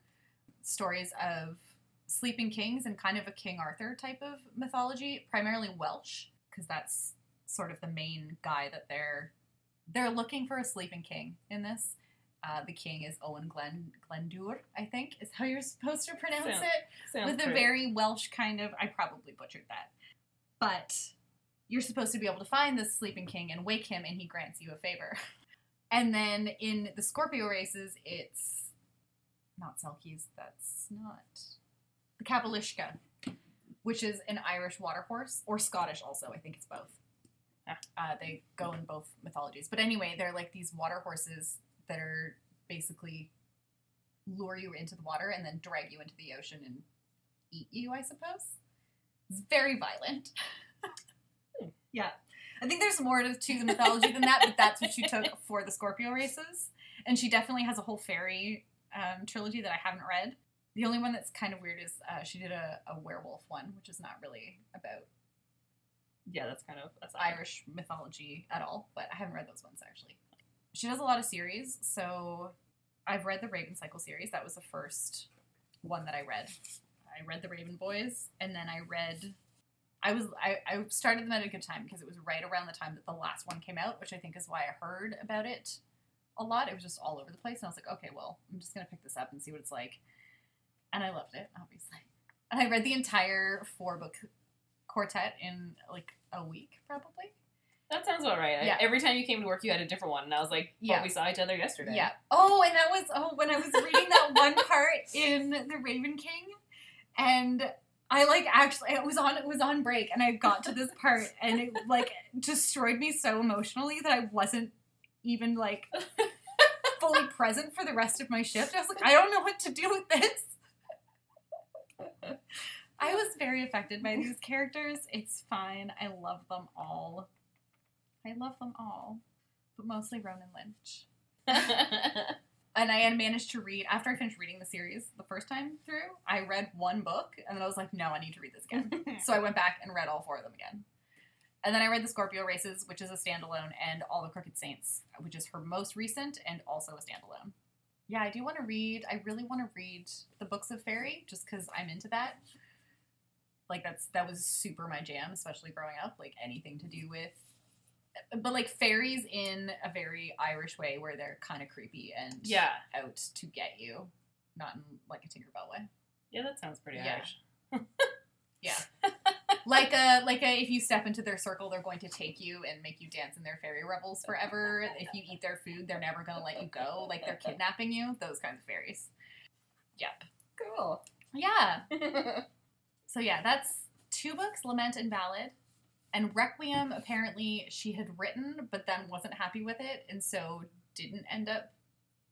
stories of sleeping kings and kind of a King Arthur type of mythology, primarily Welsh, because that's sort of the main guy that they're they're looking for a sleeping king in this. Uh, the king is Owen Glen Glendower, I think, is how you're supposed to pronounce Sounds- it Sounds with a very Welsh kind of. I probably butchered that, but you're supposed to be able to find this sleeping king and wake him, and he grants you a favor. And then in the Scorpio races, it's not Selkies. That's not the Kabalishka, which is an Irish water horse or Scottish. Also, I think it's both. Ah. Uh, they go in both mythologies, but anyway, they're like these water horses that are basically lure you into the water and then drag you into the ocean and eat you, I suppose. It's very violent. yeah. I think there's more to, to the mythology than that, but that's what she took for the Scorpio races. And she definitely has a whole fairy um, trilogy that I haven't read. The only one that's kind of weird is uh, she did a, a werewolf one, which is not really about Yeah, that's kind of that's Irish mythology at all, but I haven't read those ones actually. She does a lot of series, so I've read the Raven Cycle series. That was the first one that I read. I read the Raven Boys, and then I read. I was I, I started them at a good time because it was right around the time that the last one came out, which I think is why I heard about it a lot. It was just all over the place, and I was like, okay, well, I'm just gonna pick this up and see what it's like. And I loved it, obviously. And I read the entire four book quartet in like a week, probably. That sounds about right. I- every time you came to work, you had a different one, and I was like, "But Yeah. we saw each other yesterday." Yeah. Oh, and that was oh when I was reading that one part in The Raven King, and I like actually it was on it was on break, and I got to this part, and it like destroyed me so emotionally that I wasn't even like fully present for the rest of my shift. I was like, I don't know what to do with this. I was very affected by these characters. It's fine. I love them all. I love them all, but mostly Ronan Lynch and I had managed to read after I finished reading the series the first time through. I read one book, and then I was like, "No, I need to read this again." so I went back and read all four of them again. And then I read the Scorpio Races, which is a standalone, and All the Crooked Saints, which is her most recent and also a standalone. Yeah, I do want to read. I really want to read the books of fairy, just because I'm into that. Like that's that was super my jam, especially growing up. Like anything to do with but like fairies in a very Irish way where they're kind of creepy and yeah, out to get you, not in like a Tinkerbell way. yeah, that sounds pretty Yeah. Irish. Yeah. like a like a if you step into their circle, they're going to take you and make you dance in their fairy revels forever. if you eat their food, they're never going to let you go. Like they're kidnapping you. Those kinds of fairies. Yep. Cool. Yeah. So yeah, that's two books, Lament and Ballad. And Requiem, apparently she had written, but then wasn't happy with it, and so didn't end up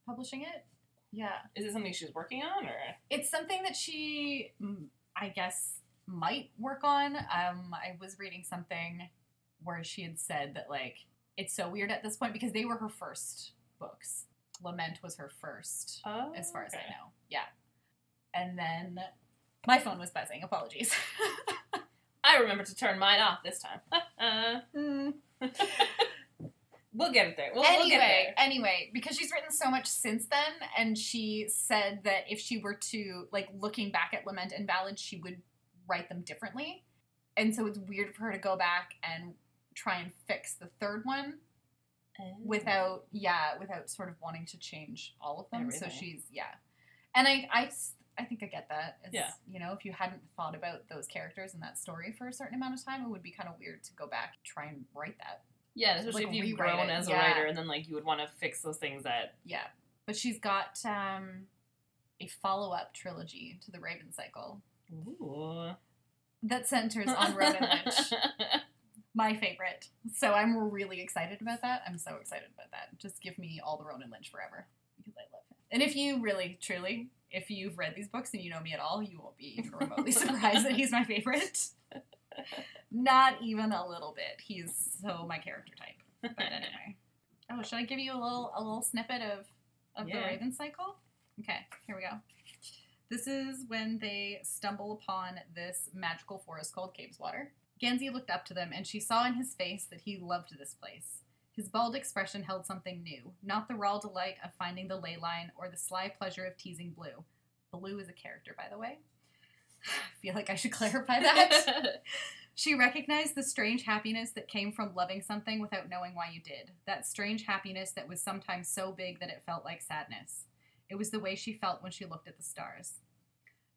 publishing it. Yeah. Is it something she's working on, or It's something that she, mm, I guess, might work on. Um, I was reading something where she had said that, like, it's so weird at this point because they were her first books. Lament was her first, oh, as far as. I know. Yeah. And then my phone was buzzing. Apologies. I remember to turn mine off this time. Uh, we'll get it there. We'll, we'll get anyway, there. anyway, because she's written so much since then, and she said that if she were to like looking back at Lament and Ballad, she would write them differently, and so it's weird for her to go back and try and fix the third one without, yeah, without sort of wanting to change all of them. So she's yeah, and I I. I think I get that. It's, Yeah. You know, if you hadn't thought about those characters and that story for a certain amount of time, it would be kind of weird to go back and try and write that. Yeah, especially like, if you've grown it. as Yeah. a writer, and then like you would want to fix those things that. Yeah, but she's got um, a follow-up trilogy to the Raven Cycle Ooh. that centers on Ronan Lynch, my favorite. So I'm really excited about that. I'm so excited about that. Just give me all the Ronan Lynch forever because I love him. And if you really, truly, if you've read these books and you know me at all, you won't be even remotely surprised that he's my favorite. Not even a little bit. He's so my character type. But anyway. Oh, should I give you a little a little snippet of of the Raven cycle? Okay, here we go. This is when they stumble upon this magical forest called Cabeswater. Gansey looked up to them, and she saw in his face that he loved this place. His bald expression held something new, not the raw delight of finding the ley line or the sly pleasure of teasing Blue. Blue is a character, by the way. I feel like I should clarify that. She recognized the strange happiness that came from loving something without knowing why you did. That strange happiness that was sometimes so big that it felt like sadness. It was the way she felt when she looked at the stars.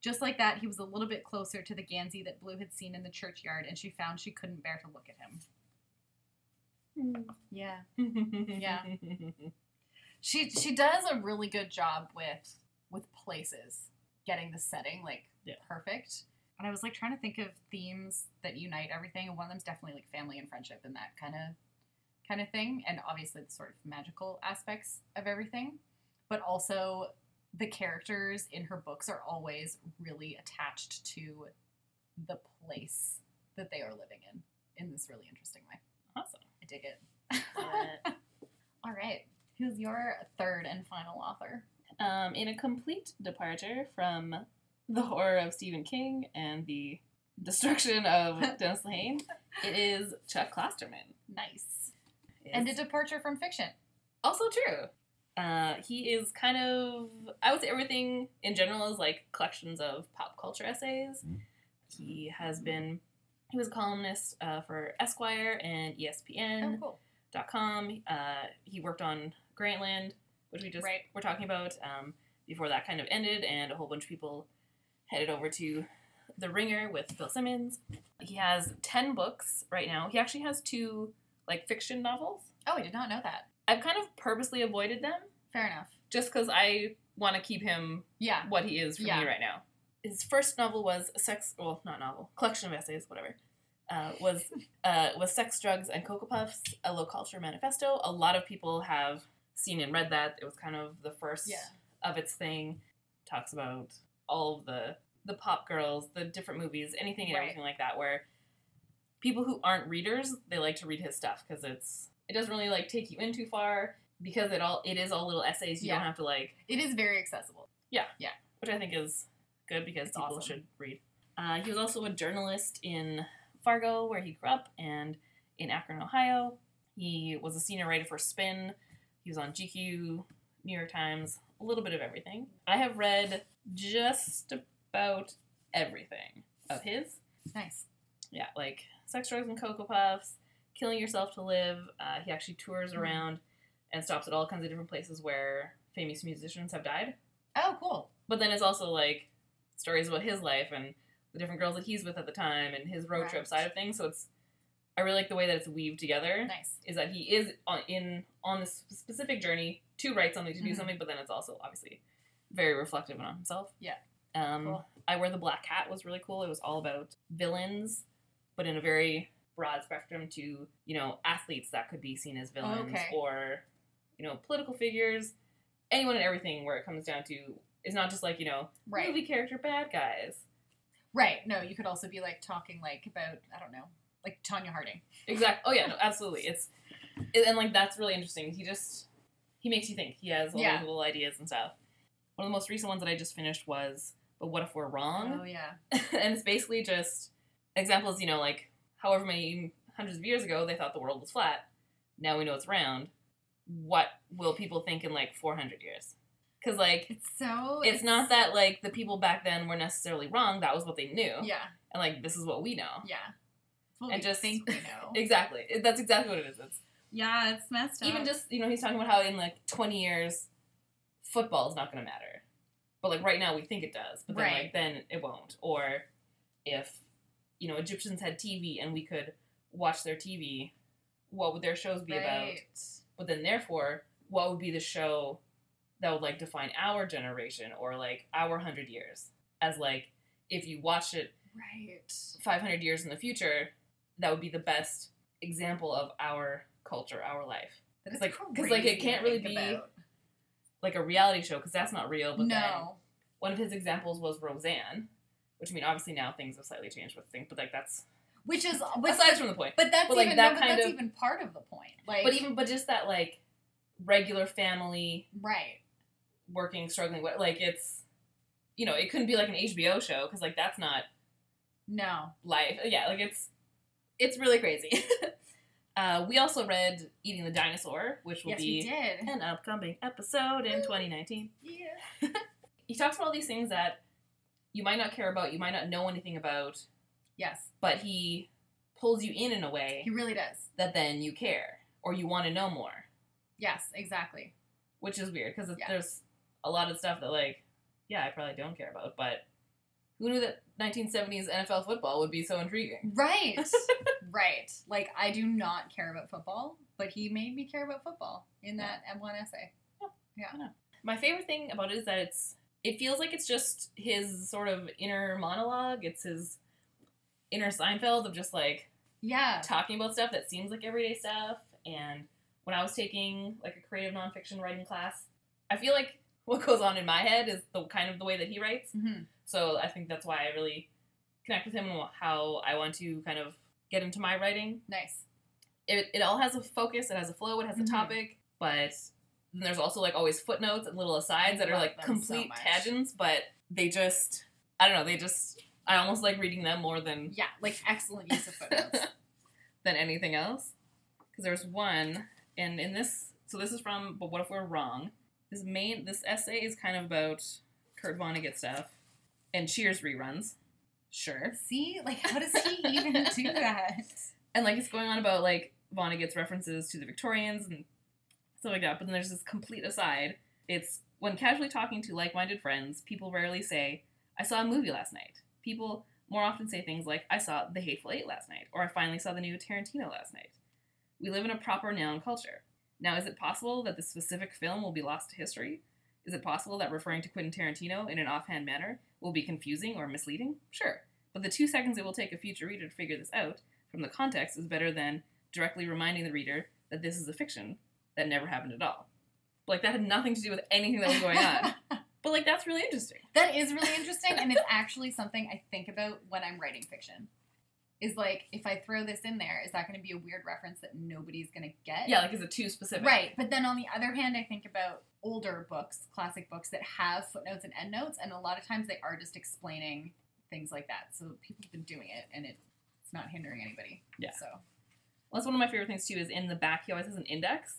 Just like that, he was a little bit closer to the Gansey that Blue had seen in the churchyard, and she found she couldn't bear to look at him. Yeah. yeah. She she does a really good job with with places, getting the setting like Yeah. perfect. And I was like trying to think of themes that unite everything, and one of them's definitely like family and friendship and that kind of kind of thing, and obviously the sort of magical aspects of everything, but also the characters in her books are always really attached to the place that they are living in in this really interesting way. Awesome. I dig it. All right. Who's your third and final author? Um, in a complete departure from the horror of Stephen King and the destruction of Dennis Lehane, it is Chuck Klosterman. Nice. And a departure from fiction. also true. Uh, he is kind of, I would say everything in general is like collections of pop culture essays. Mhm. He has been, he was a columnist uh, for Esquire and ESPN. Oh, cool. com. Uh, he worked on Grantland, which we just Right. were talking about um, before that kind of ended, and a whole bunch of people headed over to The Ringer with Bill Simmons. He has 10 books right now. He actually has two like fiction novels. Oh, I did not know that. I've kind of purposely avoided them Fair enough. just because I want to keep him Yeah. what he is for Yeah. me right now. His first novel was sex, well, not novel, collection of essays, whatever. Uh, was uh, was sex, drugs, and cocoa puffs, a low culture manifesto. A lot of people have seen and read that. It was kind of the first Yeah. of its thing. Talks about all of the the pop girls, the different movies, anything and Right. everything like that. Where people who aren't readers, they like to read his stuff because it's it doesn't really like take you in too far because it all it is all little essays. You Yeah. don't have to like It is very accessible. Yeah, yeah, which I think is good because It's people awesome. should read. Uh, he was also a journalist in Fargo, where he grew up, and in Akron, Ohio. He was a senior writer for Spin. He was on GQ, New York Times, a little bit of everything. I have read just about everything of his. Nice. Yeah, like Sex, Drugs, and Cocoa Puffs, Killing Yourself to Live. Uh, he actually tours Mhm. around and stops at all kinds of different places where famous musicians have died. Oh, cool. But then it's also like stories about his life and the different girls that he's with at the time and his road trip side of things. So it's I really like the way that it's weaved together. Nice. Is that he is on in on this specific journey to write something to do Mhm. something, but then it's also obviously very reflective on himself. Yeah. Um, Cool. I Wear the Black hat was really cool. It was all about villains, but in a very broad spectrum to, you know, athletes that could be seen as villains Okay. or, you know, political figures, anyone and everything where it comes down to is not just like, you know, Right. movie character bad guys. Right. No, you could also be like talking like about I don't know, like Tonya Harding. Exactly. Oh yeah, no, absolutely. It's it, and like that's really interesting. He just he makes you think. He has all Yeah. those little ideas and stuff. One of the most recent ones that I just finished was "But What If We're Wrong," Oh yeah. and it's basically just examples. You know, like however many hundreds of years ago they thought the world was flat. Now we know it's round. What will people think in like 400 years? Because like It's so. it's not that like the people back then were necessarily wrong. That was what they knew, Yeah. and like this is what we know. Yeah. It's And just- think we know. Exactly. That's exactly what it is. It's yeah, it's messed up. even just you know he's talking about how in like 20 years football is not going to matter but like right now we think it does but then Right. like then it won't or if you know egyptians had tv and we could watch their tv what would their shows be about but then therefore what would be the show that would like define our generation or like our 100 years as like if you watch it Right. 500 years in the future that would be the best example of our culture our life That 'Cause, is like- 'cause, like, it can't really be- about. like a reality show because that's not real. But then no. one of his examples was Roseanne, which I mean, obviously now things have slightly changed with things, but like that's Which is but, besides from the point. but that's but, like, even that no, kind that's of- even part of the point. Like But even but just that like regular family right. Working struggling what like it's you know it couldn't be like an HBO show because like that's not No. life. Yeah, like it's it's really crazy. uh, we also read Eating the Dinosaur, which will yes, be an upcoming episode in 2019. Yeah. He talks about all these things that you might not care about, you might not know anything about, Yes, but he pulls you in in a way he really does. that then you care or you want to know more, Yes, exactly. which is weird because Yeah. there's a lot of stuff that like, yeah, I probably don't care about, but who knew that 1970s NFL football would be so intriguing? Right. right. Like I do not care about football, but he made me care about football in that M1 essay. Yeah. yeah. My favorite thing about it is that it's it feels like it's just his sort of inner monologue. It's his inner Seinfeld of just like Yeah. talking about stuff that seems like everyday stuff. And when I was taking like a creative nonfiction writing class, I feel like what goes on in my head is the kind of the way that he writes. hmm So I think that's why I really connect with him and how I want to kind of get into my writing. Nice. It, it all has a focus, it has a flow, it has a Mhm. topic, but then there's also like always footnotes and little asides that are like so complete much. tangents, but they just I don't know, they just I almost like reading them more than Yeah, like excellent use of footnotes. than anything else. Because there's one, and in this, so this is from, but what if we're wrong? This main, this essay is kind of about Kurt Vonnegut stuff and Cheers reruns. Sure. See, like how does he even do that? And like it's going on about like Vonnegut's references to the Victorians and stuff like that. But then there's this complete aside. It's when casually talking to like minded friends, people rarely say, I saw a movie last night. People more often say things like, I saw The Hateful Eight last night, or I finally saw the new Tarantino last night. We live in a proper noun culture. Now, is it possible that the specific film will be lost to history? Is it possible that referring to Quentin Tarantino in an offhand manner will be confusing or misleading? Sure. But the two seconds it will take a future reader to figure this out from the context is better than directly reminding the reader that this is a fiction that never happened at all. Like, that had nothing to do with anything that was going on. but, like, that's really interesting. that is really interesting, and it's actually something I think about when I'm writing fiction. Is like if I throw this in there, is that going to be a weird reference that nobody's going to get? Yeah, like, is it too specific? Right, but then on the other hand, I think about older books, classic books that have footnotes and endnotes, and a lot of times they are just explaining things like that. So people have been doing it, and it, it's not hindering anybody. Yeah. So Well, that's one of my favorite things, too, is in the back, he always has an index.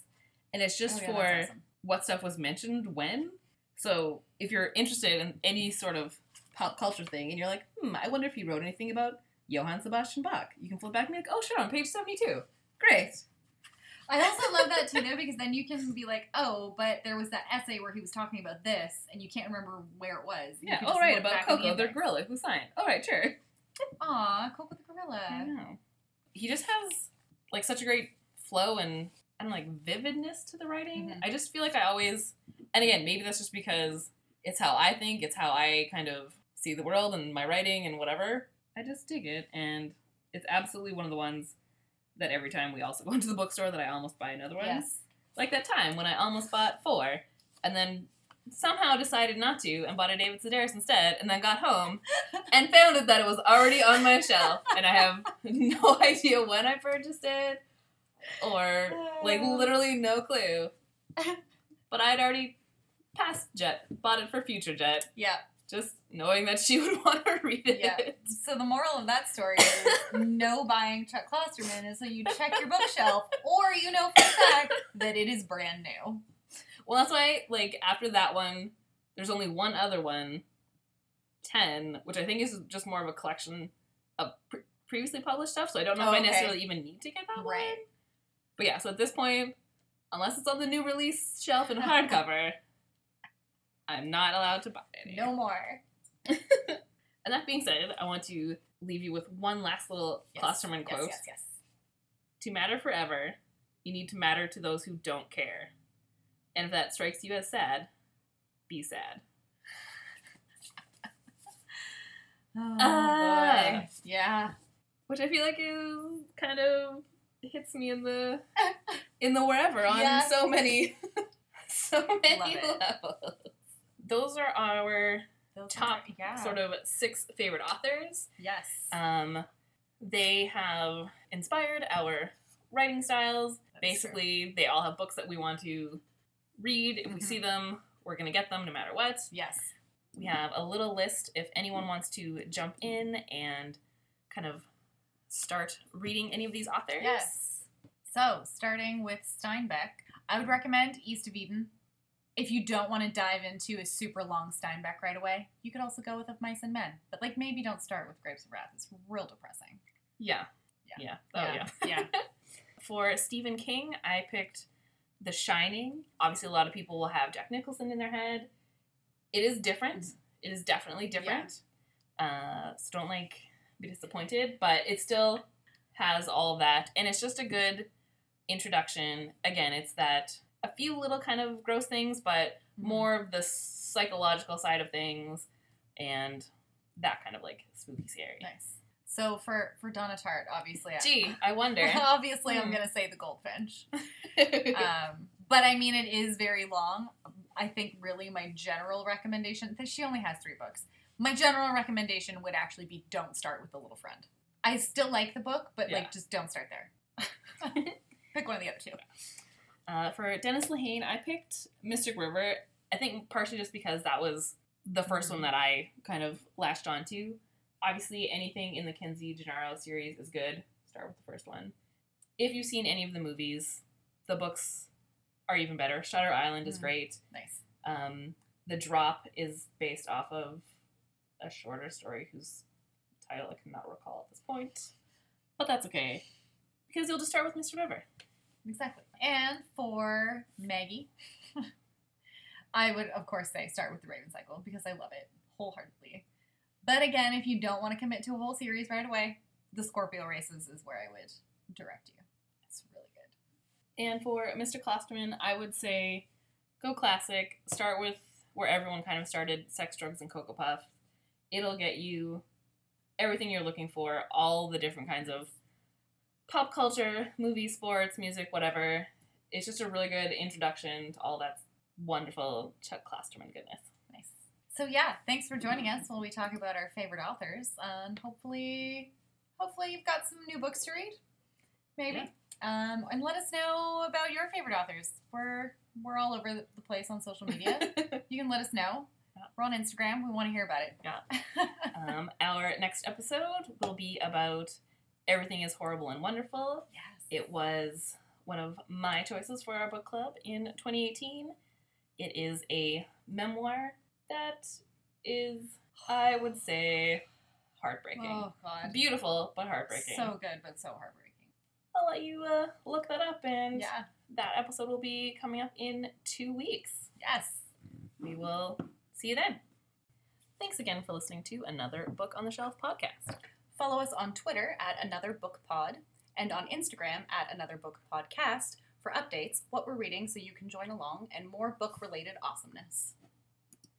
And it's just Oh, yeah, for awesome. what stuff was mentioned when. So if you're interested in any sort of pop culture thing and you're like, hmm, I wonder if he wrote anything about Johann Sebastian Bach, you can flip back and be like, oh, sure, on page 72. Great. I also love that too, though, because then you can be like, oh, but there was that essay where he was talking about this, and you can't remember where it was. You Yeah, all just right, about the Koko, the index. gorilla who signed. All right, sure. Aw, Koko the gorilla. I know. He just has like such a great flow and I like vividness to the writing. Mhm. I just feel like I always, and again, maybe that's just because it's how I think, it's how I kind of see the world and my writing and whatever. I just dig it, and it's absolutely one of the ones that every time we also go into the bookstore that I almost buy another one. Yes. Like that time when I almost bought four, and then somehow decided not to and bought a David Sedaris instead, and then got home and found it that it was already on my shelf, and I have no idea when I purchased it or like uh. literally no clue. But I'd already passed Jet, bought it for future Jet, Yeah. just knowing that she would want to read it. Yeah. So the moral of that story is no buying Chuck Klosterman is so you check your bookshelf or you know for a fact that it is brand new. Well, that's why, like, after that one, there's only one other one, 10, which I think is just more of a collection of pre- previously published stuff, so I don't know Oh, if I oh, okay. necessarily even need to get that one. Right. But yeah, so at this point, unless it's on the new release shelf in hardcover, I'm not allowed to buy it. No more. And that being said, I want to leave you with one last little Yes. Klosterman Yes, quote. yes, yes. To matter forever, you need to matter to those who don't care. And if that strikes you as sad, be sad. Oh, Ah. boy. Yeah. Which I feel like is kind of hits me in the in the wherever on Yeah. so many so many levels. Those are our Top yeah. sort of six favorite authors. Yes. Um, they have inspired our writing styles. That is Basically, they all have books that we want to read. If we Mhm. see them, we're going to get them no matter what. yes. We have a little list if anyone wants to jump in and kind of start reading any of these authors. Yes. So, starting with Steinbeck, I would recommend East of Eden. If you don't want to dive into a super long Steinbeck right away, you could also go with Of Mice and Men. But, like, maybe don't start with Grapes of Wrath. It's real depressing. Yeah. Yeah. Yeah. Oh, yeah. Yeah. For Stephen King, I picked The Shining. Obviously, a lot of people will have Jack Nicholson in their head. It is different. It is definitely different. Uh, so don't like be disappointed, but it still has all that, and it's just a good introduction. Again, it's that a few little kind of gross things, but Mm-hmm. more of the psychological side of things, and that kind of like spooky scary. Nice. So, for, for Donna Tartt, obviously, I- Gee, I wonder. obviously, I'm Hmm. going to say The Goldfinch. um, but I mean, it is very long. I think really my general recommendation that she only has three books. My general recommendation would actually be don't start with the little friend. I still like the book, but Yeah. like just don't start there. Pick one of the other two. Uh, for Dennis Lehane, I picked Mystic River. I think partially just because that was the 1st one that I kind of latched onto. Obviously, anything in the Kenzie Gennaro series is good. Start with the first one. If you've seen any of the movies, the books are even better. Shutter Island is Mm. great. Nice. Um, the Drop is based off of a shorter story whose title I cannot recall at this point. But that's okay. Because you'll just start with Mystic River. Exactly. And for Maggie, I would of course say start with the Raven Cycle because I love it wholeheartedly. But again, if you don't want to commit to a whole series right away, the Scorpio races is where I would direct you. It's really good. And for Mr. Klosterman, I would say go classic. Start with where everyone kind of started sex, drugs, and Cocoa Puff. It'll get you everything you're looking for, all the different kinds of pop culture, movies, sports, music, whatever. It's just a really good introduction to all that wonderful Chuck Klosterman goodness. Nice. So yeah, thanks for joining us while we talk about our favorite authors, and hopefully, hopefully you've got some new books to read, maybe. Um, and let us know about your favorite authors. We're we're all over the place on social media. you can let us know. We're on Instagram. We want to hear about it. Yeah. um, our next episode will be about Everything is Horrible and Wonderful. yes. It was one of my choices for our book club in 2018. It is a memoir that is, I would say, heartbreaking. Oh God. Beautiful, but heartbreaking. So good, but so heartbreaking. I'll let you uh, look that up, and Yeah. that episode will be coming up in two weeks. Yes. We will see you then. Thanks again for listening to another Book on the Shelf podcast. Follow us on Twitter at Another Book Pod and on Instagram at Another Book Podcast for updates, what we're reading, so you can join along, and more book related awesomeness.